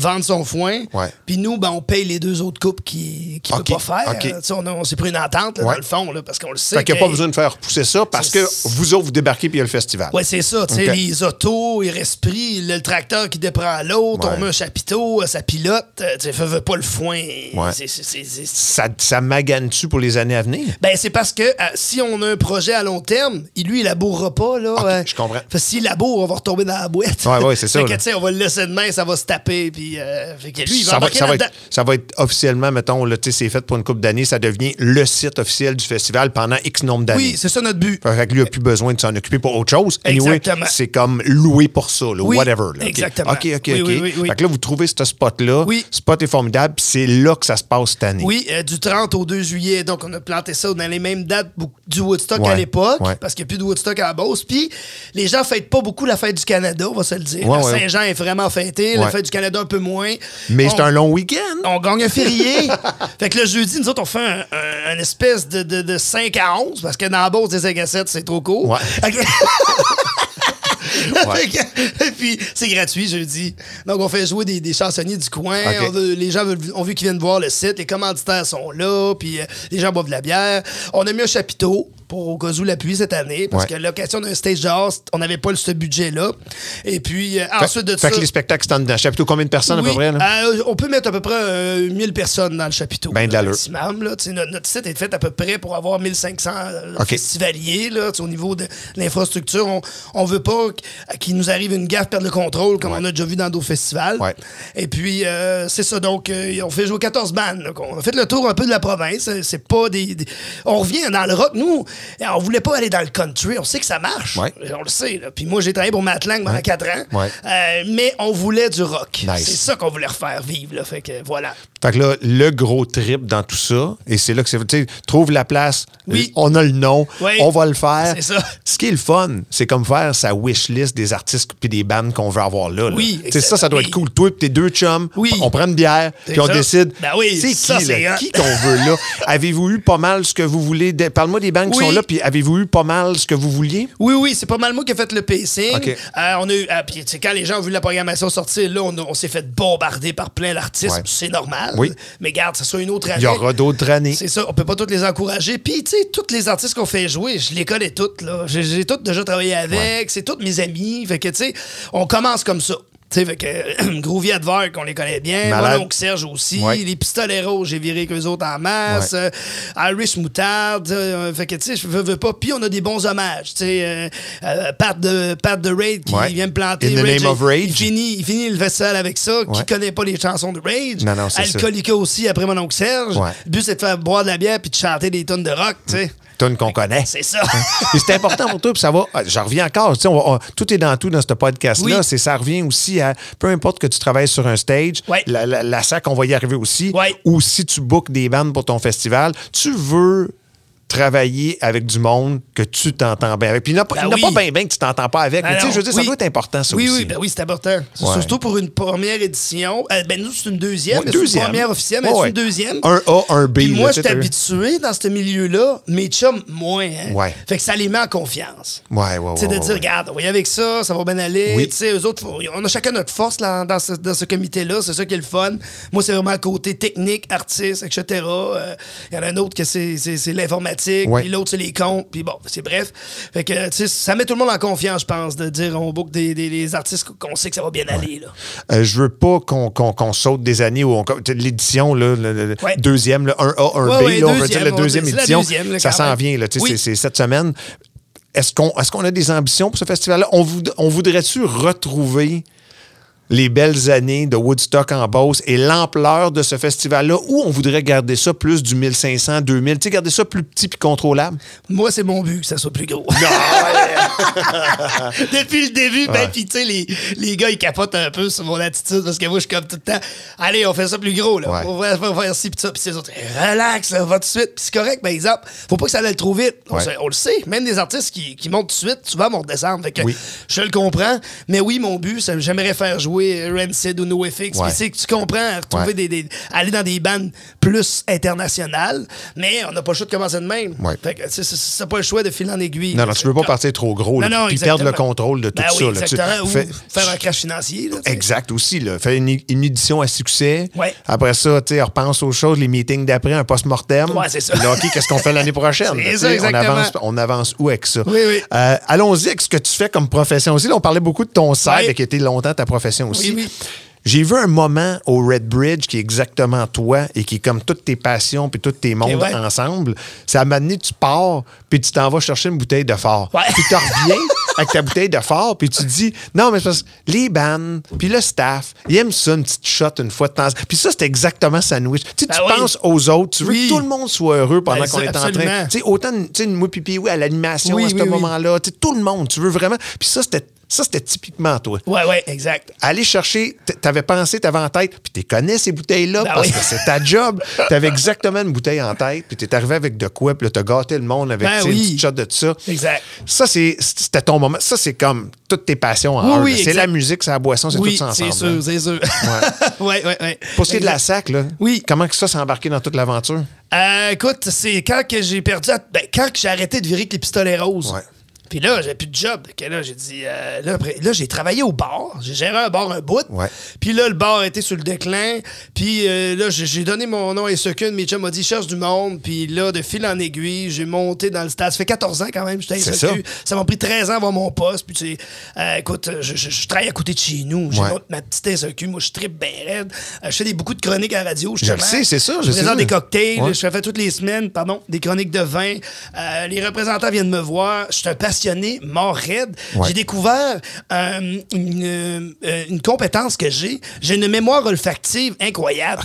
vendre son foin. Puis nous, ben, on paye les deux autres coupes qu'il ne Ok, peut pas faire. On, on s'est pris une entente là, dans le fond, là, parce qu'on le sait. Fait qu'il n'y a pas besoin de faire repousser ça parce que vous autres, vous débarquez puis il y a le festival. Ouais, c'est ça. Tu sais, Ok. les autos, ils respirent, le, tracteur qui déprend l'autre, on met un chapiteau, euh, ça pilote. euh, Tu fais pas le foin. Ça, ça magane-tu pour les années à venir? Ben, c'est parce que euh, si on a un projet à long terme, il- lui, il labourera pas, là. Euh, je comprends. S'il laboure, on va retomber dans la boîte. Ouais, ouais, c'est ça, Fait que, là. tu sais, on va le laisser de main, ça va se taper, puis. Euh, fait que lui, il va ça, va, ça, être, ça va être officiellement, mettons, là, tu sais, c'est fait pour une couple d'années, ça devient le site officiel du festival pendant X nombre d'années. Oui, c'est ça notre but. Fait que lui, n'a plus besoin de s'en occuper pour autre chose. Anyway, Exactement. c'est comme loué pour ça, là, Oui, whatever. là. Exactement. OK, OK, OK. oui, oui, oui. Fait que là, vous trouvez ce spot-là. Oui. Spot est formidable, puis c'est là que ça se passe cette année. Oui, euh, du 30 au 2 juillet. Donc, on a planté ça dans les mêmes dates du Woodstock Ouais, à l'époque, ouais. parce qu'il n'y a plus de Woodstock à la Beauce. Puis, les gens fêtent pas beaucoup la fête du Canada, on va se le dire. Ouais. Saint-Jean est vraiment fêtée, la fête du Canada un peu moins. Mais On- c'est un long week-end. On gagne un férié. fait que le jeudi, nous autres, on fait un, espèce de, de, de 5 à 11, parce que dans la Beauce, des 5 à 7, c'est trop court. Ouais. Et puis, c'est gratuit jeudi. Donc, on fait jouer des, des chansonniers du coin. On veut- les gens veulent- ont vu qu'ils viennent voir le site. Les commanditaires sont là. Puis, euh, les gens boivent de la bière. On a mis un chapiteau pour au cas où la pluie cette année. Parce Ouais. que location d'un stage jazz, on n'avait pas ce budget-là. Et puis, euh, Fait, ensuite de fait ça. que les spectacles sont dedans. Chapiteau, combien de personnes à peu Oui, près? Là? euh, on peut mettre à peu près euh, 1000 personnes dans le chapiteau. Ben de l'allure. maximum, là. Notre, notre site est fait à peu près pour avoir 1500 euh, OK. festivaliers. Là, au niveau de l'infrastructure, on, on veut pas qu- qu'il nous arrive une gaffe, perdre le contrôle, comme Ouais. on a déjà vu dans d'autres festivals. Ouais. Et puis, euh, c'est ça. Donc, euh, on fait jouer 14 bandes. là, on a fait le tour un peu de la province. C'est- C'est pas des, des- On revient dans le rock. Nous, on voulait pas aller dans le country. On sait que ça marche. Ouais. On le sait. là. Puis moi, j'ai travaillé pour Matt Lang pendant 4 ans. Ouais. Euh, mais on voulait du rock. Nice. C'est ça qu'on voulait refaire vivre. Là. Fait que voilà. Fait que là, le gros trip dans tout ça, et c'est là que c'est. Trouve la place, Oui. on a le nom, Oui. on va le faire. C'est ça. Ce qui est le fun, c'est comme faire sa wish list des artistes puis des bandes qu'on veut avoir là. là. Oui, sais, ça, ça doit oui. être cool. Toi tes deux chums, Oui. on prend une bière, C'est puis on ça. décide. Ben oui, c'est qui, c'est là? hot. qui qu'on veut là? avez-vous eu pas mal ce que vous voulez? De- Parle-moi des bandes qui sont puis avez-vous eu pas mal ce que vous vouliez? Oui, oui, c'est pas mal moi qui ai fait le pacing. OK. Euh, on a eu, ah, puis, quand les gens ont vu la programmation sortir, là, on, s'est fait bombarder par plein d'artistes. Ouais. C'est normal. Oui. Mais garde, ça soit une autre année. Il y aura d'autres années. C'est ça, on peut pas tous les encourager. Puis, tu sais, tous les artistes qu'on fait jouer, je les connais toutes, là. J'ai toutes déjà travaillé avec, c'est tous mes amis. Fait que, tu sais, on commence comme ça. Tu sais, fait que Groovy Adverk, on les connaît bien. Malade. Mon Serge aussi. Ouais. Les Pistoleros, j'ai viré qu'eux autres en masse. Ouais. Euh, Irish Moutarde. euh, fait que, tu sais, je veux, veux pas. Puis, on a des bons hommages. Tu sais, euh, Pat, de, Pat de Raid qui Ouais. vient me planter. In the name of Rage. Il finit, il finit le festival avec ça. Qui connaît pas les chansons de Rage? Non, ça. Aussi, après mon oncle Serge. Le but, c'est de faire boire de la bière puis de chanter des tonnes de rock, tu sais. Qu'on connaît. C'est ça. Puis c'est important pour toi, puis ça va. ah, J'en reviens encore. on va- on- tout est dans tout dans ce podcast-là. Oui. C'est Ça revient aussi à peu importe que tu travailles sur un stage, la, la, la SAC, on va y arriver aussi. Ou si tu bookes des bandes pour ton festival, tu veux travailler avec du monde que tu t'entends bien avec. Puis il n'y en a, pas- Ben a pas bien bien que tu t'entends pas avec. Mais tu sais, je veux dire, ça doit être important, ça oui, aussi. Oui, ben oui, c'est important. Ouais. Surtout pour une première édition. Euh, ben nous, c'est une deuxième. Ouais, mais c'est une première officielle, mais Ouais, c'est une deuxième. Un A, un B. Puis là, moi, j'étais t'as- habitué dans ce milieu-là, mes chums, moins. Hein? Ouais. Fait que ça les met en confiance. Ouais, ouais, sais, de dire, regarde, on va y aller avec ça, ça va bien aller. Tu sais, eux autres, on a chacun notre force là, dans ce, dans ce comité-là. C'est ça qui est le fun. Moi, c'est vraiment le côté technique, artiste, etc. Euh, Il y en a un autre que c'est, c'est, Ouais. puis l'autre, c'est les comptes, puis bon, c'est bref. Fait que, tu sais, ça met tout le monde en confiance, je pense, de dire on book des, des, des artistes qu'on sait que ça va bien aller. Là. Euh, je veux pas qu'on saute des années où on, l'édition, là, le, le- Ouais. deuxième, là, un A, un Ouais, B, ouais, là, on veut deuxième, dire la deuxième dit- c'est la édition. deuxième, là, ça s'en vient, là, tu sais, Oui. c'est cette semaine. Est-ce qu'on est qu'on a des ambitions pour ce festival-là? On, voud- on voudrait-tu retrouver les belles années de Woodstock en Beauce et l'ampleur de ce festival-là ou on voudrait garder ça plus du 1500, 2000, tu sais, garder ça plus petit puis contrôlable? Moi, c'est mon but que ça soit plus gros. Depuis le début, ben, puis tu sais, les, les gars, ils capotent un peu sur mon attitude parce que moi, je suis comme tout le temps, allez, on fait ça plus gros, là. Ouais. On va faire, faire ci, puis ça, puis ces autres, relax, ça va tout de suite. Puis c'est correct, par exemple, faut pas que ça aille trop vite. On, Ouais. sait- on le sait, même des artistes qui, qui montent tout de suite, souvent vont redescendre. Fait que Oui. je le comprends, mais oui, mon but, c'est- j'aimerais faire jouer Rancid ou NoFX. Ouais. Puis c'est que tu comprends, retrouver des, des- aller dans des bandes plus internationales, mais on n'a pas le choix de commencer de même. Fait que, c'est- c'est pas le choix de fil en aiguille. Non, non, tu veux pas partir trop gros, là, Non, non, puis perdre le contrôle de tout Ben ça. oui, là, tu- exactement. Ou fais- faire un crash financier. là. Exact aussi. Là. Fais une, une édition à succès. Ouais. Après ça, tu repense aux choses, les meetings d'après, un post-mortem. Ouais, c'est ça. Puis là, OK, qu'est-ce qu'on fait l'année prochaine? Ça, on, avance, on avance où avec ça? Oui, oui. Euh, Allons-y avec ce que tu fais comme profession aussi. Là, on parlait beaucoup de ton Ouais. qui été longtemps ta profession aussi. Oui, oui. J'ai vu un moment au Red Bridge qui est exactement toi et qui est comme toutes tes passions puis tous tes mondes ouais. ensemble. Un moment donné, tu pars puis tu t'en vas chercher une bouteille de phare. Ouais. Puis tu reviens avec ta bouteille de phare puis tu dis non mais c'est parce que les bands puis le staff ils aiment ça une petite shot une fois de temps. Puis ça c'est exactement sandwich. Tu sais, Ben tu oui. penses aux autres, tu veux Oui. que tout le monde soit heureux pendant Ben, qu'on est en train. Tu sais autant tu sais moi pipi oui à l'animation Oui, à ce moment-là, tu sais tout le monde, tu veux vraiment. Puis ça c'était ça c'était typiquement toi Ouais, ouais, exact. aller chercher, t'avais pensé, t'avais en tête, puis tu connais ces bouteilles-là Ben parce oui. que c'est ta job. T'avais exactement une bouteille en tête, puis t'es arrivé avec de quoi, puis là, t'as gâté le monde avec Ben oui. une petite shot de ça. Exact. Ça, c'est, c'était ton moment. Ça, c'est comme toutes tes passions en Oui, oui. C'est la musique, c'est la boisson, c'est Oui, tout ça c'est ensemble. sûr, là. c'est sûr. Ouais, ouais, ouais. Pour ce qui est de la sac, là, Oui. comment que ça s'est embarqué dans toute l'aventure? Euh, écoute, c'est quand que j'ai perdu. Ben, quand que j'ai arrêté de virer avec les pistolets roses. Ouais. Puis là, j'ai plus de job. Là, j'ai dit. euh, là, après- là, j'ai travaillé au bar. J'ai géré un bar un bout. Ouais. Puis là, le bar était sur le déclin. Puis euh, là, j'ai donné mon nom à de mes chums m'a dit cherche du monde. Puis là, de fil en aiguille, j'ai monté dans le stade. Ça fait 14 ans quand même, j'étais ça. Ça m'a pris 13 ans à avoir mon poste. Puis tu sais, euh, écoute, je, je- je travaille à côté de chez nous. J'ai Ouais. ma petite SEQ. Moi, je tripe bien raide. Je fais des, beaucoup de chroniques à la radio. Je le justement. sais, c'est ça, je Je présente des cocktails. Ouais. Je fais toutes les semaines, pardon, des chroniques de vin. Les représentants viennent me voir. Je suis un passionné, mort raide. Ouais. J'ai découvert euh, une, euh, une compétence que j'ai. J'ai une mémoire olfactive incroyable.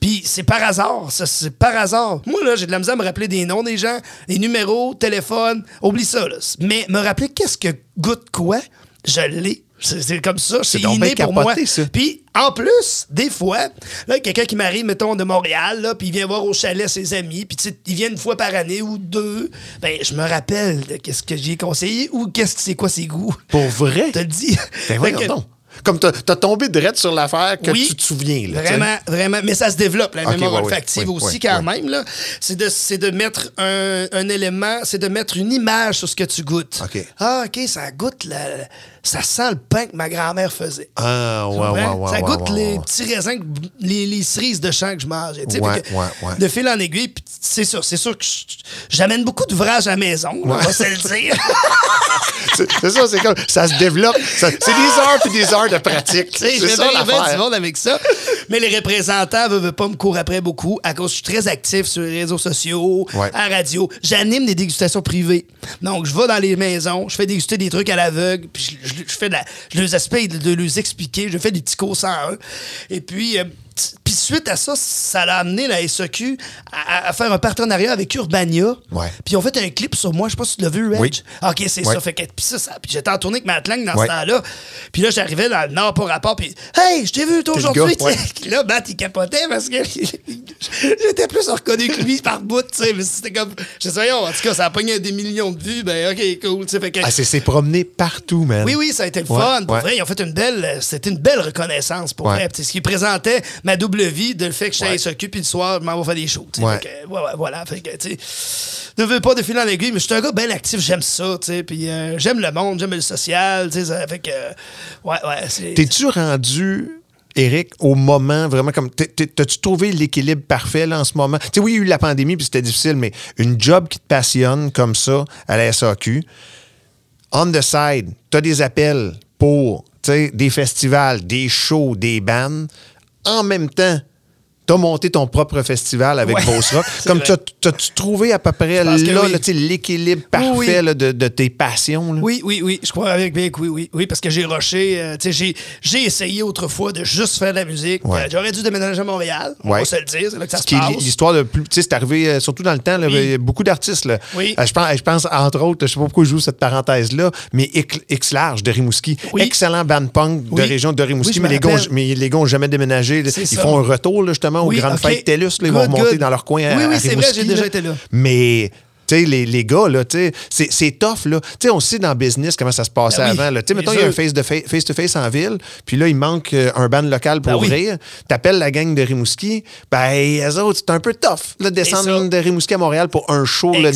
Puis c'est par hasard. Ça, c'est par hasard. Moi, là, j'ai de la misère à me rappeler des noms des gens, des numéros, téléphone. Oublie ça, là. Mais me rappeler qu'est-ce que goûte quoi, je l'ai. C'est comme ça, c'est inné pour moi. Puis en plus, des fois, là, quelqu'un qui m'arrive, mettons, de Montréal, là, puis il vient voir au chalet ses amis, puis il vient une fois par année ou deux, ben je me rappelle de qu'est-ce que j'ai conseillé ou qu'est-ce que c'est quoi ses goûts. Pour vrai? Je te le dis. Ben voyons que- donc. Comme t'as, tombé direct sur l'affaire que Oui. tu te souviens. Là. Vraiment, vraiment. Mais ça se développe, la mémoire ouais, ouais, olfactive ouais, aussi, ouais, quand ouais. même. Là. C'est, de, de mettre un, un élément, c'est de mettre une image sur ce que tu goûtes. Ok. Ah, OK, ça goûte, la- ça sent le pain que ma grand-mère faisait. Ah, ouais, ouais, ouais. ça goûte les petits raisins, les, les cerises de champ que je mangeais. que. De fil en aiguille, c'est sûr, c'est sûr que j'amène beaucoup d'ouvrages à la maison, là, on va se le dire. C'est ça, c'est comme ça se développe. C'est des heures puis des heures de pratique. C'est ça l'affaire. monde avec ça. Mais les représentants ne veulent pas me courir après beaucoup à cause que je suis très actif sur les réseaux sociaux, à la radio. J'anime des dégustations privées. Donc, je vais dans les maisons, je fais déguster des trucs à l'aveugle, puis je, je- fais la, je les explique, de, de les expliquer, je fais des petits cours 101. Et puis, euh, puis suite à ça, ça a amené la SEQ à, à faire un partenariat avec Urbania. Ouais. Puis ils ont fait un clip sur moi, je sais pas si tu l'as vu, Reg. Oui. OK, c'est Ouais. ça. Fait que, puis ça, ça- puis j'étais en tournée avec Matt Lang dans Ouais. ce temps-là. Puis là, j'arrivais dans le Nord par rapport, puis Hey, je t'ai vu toi aujourd'hui. Là, Matt, il capotait parce que J'étais plus reconnu que lui par bout, tu sais. Mais c'était comme. Je sais, en tout cas, ça a pogné des millions de vues. Ben, OK, cool. tu sais, que, Ah, c'est promené partout, man. oui, oui, ça a été le fun. Pour vrai, ils ont fait une belle, c'était une belle reconnaissance pour vrai. Ce qui présentait ma double vie de le fait que je Ouais. s'occupe puis le soir, je m'en vais faire des shows. Ouais. Que, voilà. Fait que, tu ne veux pas de fil en aiguille, mais je suis un gars bien actif, j'aime ça, tu sais. Puis euh, j'aime le monde, j'aime le social, tu sais. Fait que, euh, ouais, ouais. T'es-tu rendu, Eric, au moment vraiment comme. T'as-tu trouvé l'équilibre parfait là, en ce moment? Tu sais, oui, il y a eu la pandémie puis c'était difficile, mais une job qui te passionne comme ça à la SAQ, on the side, t'as des appels pour des festivals, des shows, des bands. En même temps, t'as monté ton propre festival avec Ouais, Boss Rock. Comme t'as-tu trouvé à peu près là, oui. l'équilibre parfait Oui, oui. là, de, de tes passions? là? Oui, oui, oui. Je crois avec bien que oui, oui. Oui, parce que j'ai rushé. euh, j'ai, essayé autrefois de juste faire de la musique. Ouais. Euh, j'aurais dû déménager à Montréal. On va se le dire. C'est là que ça Ce se qui est passe. l'histoire de plus. C'est arrivé euh, surtout dans le temps, il y a beaucoup d'artistes. Oui. Je, pense, je pense, entre autres, je sais pas pourquoi je joue cette parenthèse-là, mais X, Large de Rimouski. Excellent band punk de région de Rimouski, mais, les gars, ont- rappelle. mais les gars n'ont jamais déménagé. Ils ça. font un retour là, justement Oui, aux grandes ok. fêtes TELUS. là, ils vont remonter good. dans leur coin à, Oui, oui, c'est vrai, j'ai déjà été là. Mais. Les, les gars, là, c'est, tough, là. On sait dans le business comment ça se passait Ben oui, avant, là. Mettons, il y a un sûr. face de fa- face-to-face en ville, puis là, il manque euh, un band local pour Ben oui. ouvrir. T'appelles la gang de Rimouski, ben, eux autres, c'est un peu tough, là, descendre ça. de Rimouski à Montréal pour un show, là,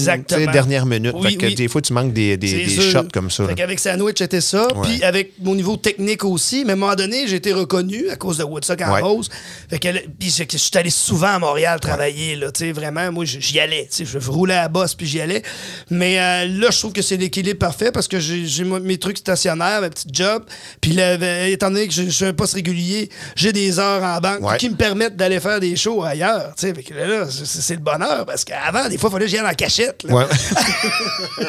dernière minute. Oui, fait que des fois, tu manques des, des, shots comme ça. Fait qu'avec Sandwich, c'était ça. Puis avec mon niveau technique aussi. Mais à un moment donné, j'ai été reconnu à cause de Woodstock en Ouais. rose. Fait que, puis je suis allé souvent à Montréal travailler. Là, tu sais, vraiment, moi, j'y allais. tu sais, Je roulais à bosse, puis j'y allais. Mais euh, là, je trouve que c'est l'équilibre parfait parce que j'ai mes trucs stationnaires, ma petite job. Puis là, étant donné que je je suis un poste régulier, j'ai des heures en banque Ouais. qui me permettent d'aller faire des shows ailleurs. tu sais. Là, là, c'est le bonheur parce qu'avant, des fois, il fallait que j'y aille en cachette. là. Ouais.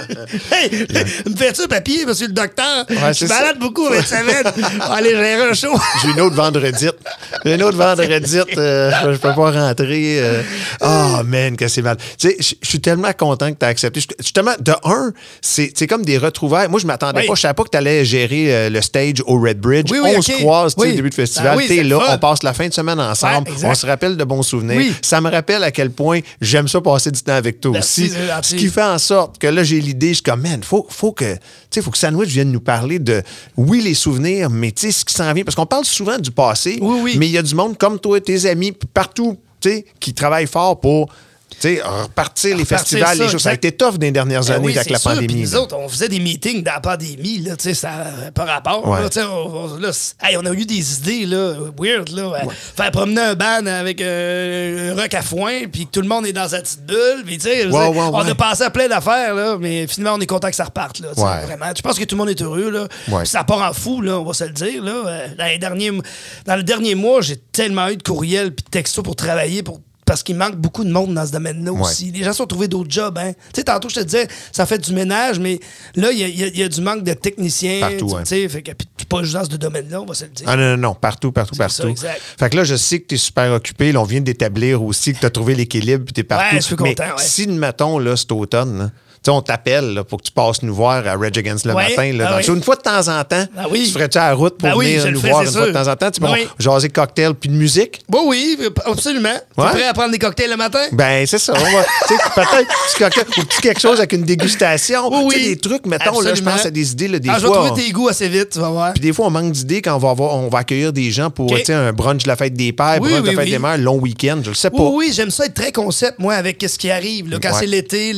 Hey, me fais-tu un papier, monsieur le docteur? Ouais, je ça. malade beaucoup avec semaine. Allez, gérer un show. J'ai une autre vendredite. J'ai une autre vendredite. euh, je peux pas rentrer. euh. Ah, man, que c'est mal. Tu sais, je suis tellement content que tu as accepté. Justement, de un, c'est comme des retrouvailles. Moi, je m'attendais Oui. pas. Je savais pas que tu allais gérer euh, le stage au Red Bridge. Oui, oui, on se croise, au début de festival. Ah c'est le là, fun. on passe la fin de semaine ensemble. Ouais, on se rappelle de bons souvenirs. Ça me rappelle à quel point j'aime ça passer du temps avec toi Merci, aussi. Ce qui fait en sorte que là, j'ai l'idée, je suis comme, man, faut, faut que, faut que Sandwich vienne nous parler de, oui, les souvenirs, mais tu sais, ce qui s'en vient. Parce qu'on parle souvent du passé, mais il y a du monde comme toi, tes amis, partout, tu sais, qui travaillent fort pour, repartir les Repartir festivals, ça, les choses. Ça a été tough dans les dernières Ben années oui, avec la sûr. Puis pandémie. nous là. autres, on faisait des meetings dans la pandémie, là, tu sais, ça pas rapport. Ouais. là, on, on- là, c'est- hey, on a eu des idées, là, weird, là. Faire promener un ban avec euh, un rock à foin, puis que tout le monde est dans sa petite bulle, puis on ouais. a passé à plein d'affaires, là, mais finalement, on est content que ça reparte, là, vraiment. Je pense que tout le monde est heureux, là. Puis Ça part en fou, là, on va se le dire, là. Euh, Dans, les derniers, dans le dernier mois, j'ai tellement eu de courriels puis de textos pour travailler, pour parce qu'il manque beaucoup de monde dans ce domaine-là Ouais. aussi. Les gens se sont trouvés d'autres jobs. Hein. Tu sais, tantôt, je te disais, ça fait du ménage, mais là, il y a, y y du manque de techniciens. Partout, tu ouais. sais, pas juste dans ce domaine-là, on va se le dire. Ah non, non, non, partout, partout, partout. ça, exact. Fait que là, je sais que tu es super occupé. Là, on vient d'établir aussi que tu as trouvé l'équilibre puis tu es partout. Ouais, je suis Mais content, ouais. si, mettons, là, cet automne, là, tu sais, on t'appelle pour que tu passes nous voir à Rage Against le Ouais, matin. Là, ah dans- oui. Une fois de temps en temps, Ah oui. tu ferais-tu à la route pour oui, venir nous voir une fois de temps en temps? Tu bon, jaser cocktail puis de musique? Bon, oui, absolument. Tu Ouais. es prêt à prendre des cocktails le matin? Ben, c'est ça. Tu peut-être petit cocktail ou petit quelque chose avec une dégustation. Oui, Tu oui. des trucs, mettons, là, je pense à des idées. Là, des ah, je vais fois, trouver tes goûts assez vite, tu vas voir. Puis des fois, on manque d'idées quand on va, avoir, on va accueillir des gens pour tu un brunch de la fête des pères, brunch de la fête des mères, long week-end, je le sais pas. Oui, oui, j'aime ça être très concept, moi, avec ce qui arrive. quand c'est l'été,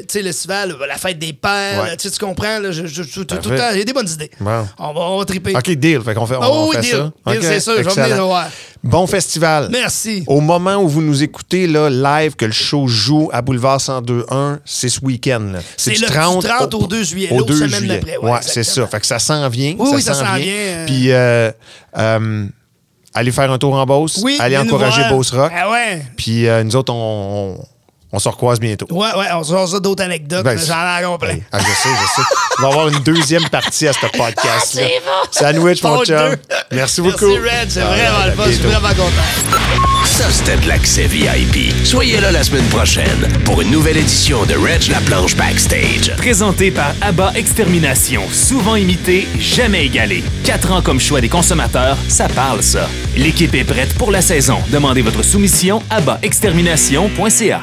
tu sais, le festival, la fête des pères, Ouais. tu comprends, là, je, je- je- tout, tout le Parfait. temps, j'ai des bonnes idées. On, va, on va triper. OK, deal. Fait qu'on fait, on, Oh oui, fait deal. ça. Deal, OK, c'est sûr, je vais excellent. venir le voir. Bon festival. Merci. Au moment où vous nous écoutez là, live, que le show joue à Boulevard 1021, c'est ce week-end. C'est du le 30 au 2 juillet, Au l'autre 2 semaine juillet. d'après, ouais, Ouais, c'est ça. Fait que ça s'en vient. Oui, oui, ça s'en vient, euh. Puis, euh, euh, allez faire un tour en Beauce. Oui, allez encourager. Beauce Rock. Ah ouais. Puis euh, nous autres, on, on, on se recroise bientôt. Ouais, ouais, on se ça d'autres anecdotes. Ben, J'en ai plein. Ah, je sais, je sais. Il va avoir une deuxième partie à ce podcast-là. C'est bon. Sandwich, mon chum. Merci beaucoup. Merci, Red. C'est Ah, vraiment à le fun. Je suis vraiment content. Ça, c'était de l'accès VIP. Soyez là la semaine prochaine pour une nouvelle édition de Reg la planche backstage. Présenté par ABBA Extermination, souvent imité, jamais égalé. Quatre ans comme choix des consommateurs, ça parle ça. L'équipe est prête pour la saison. Demandez votre soumission à extermination.ca.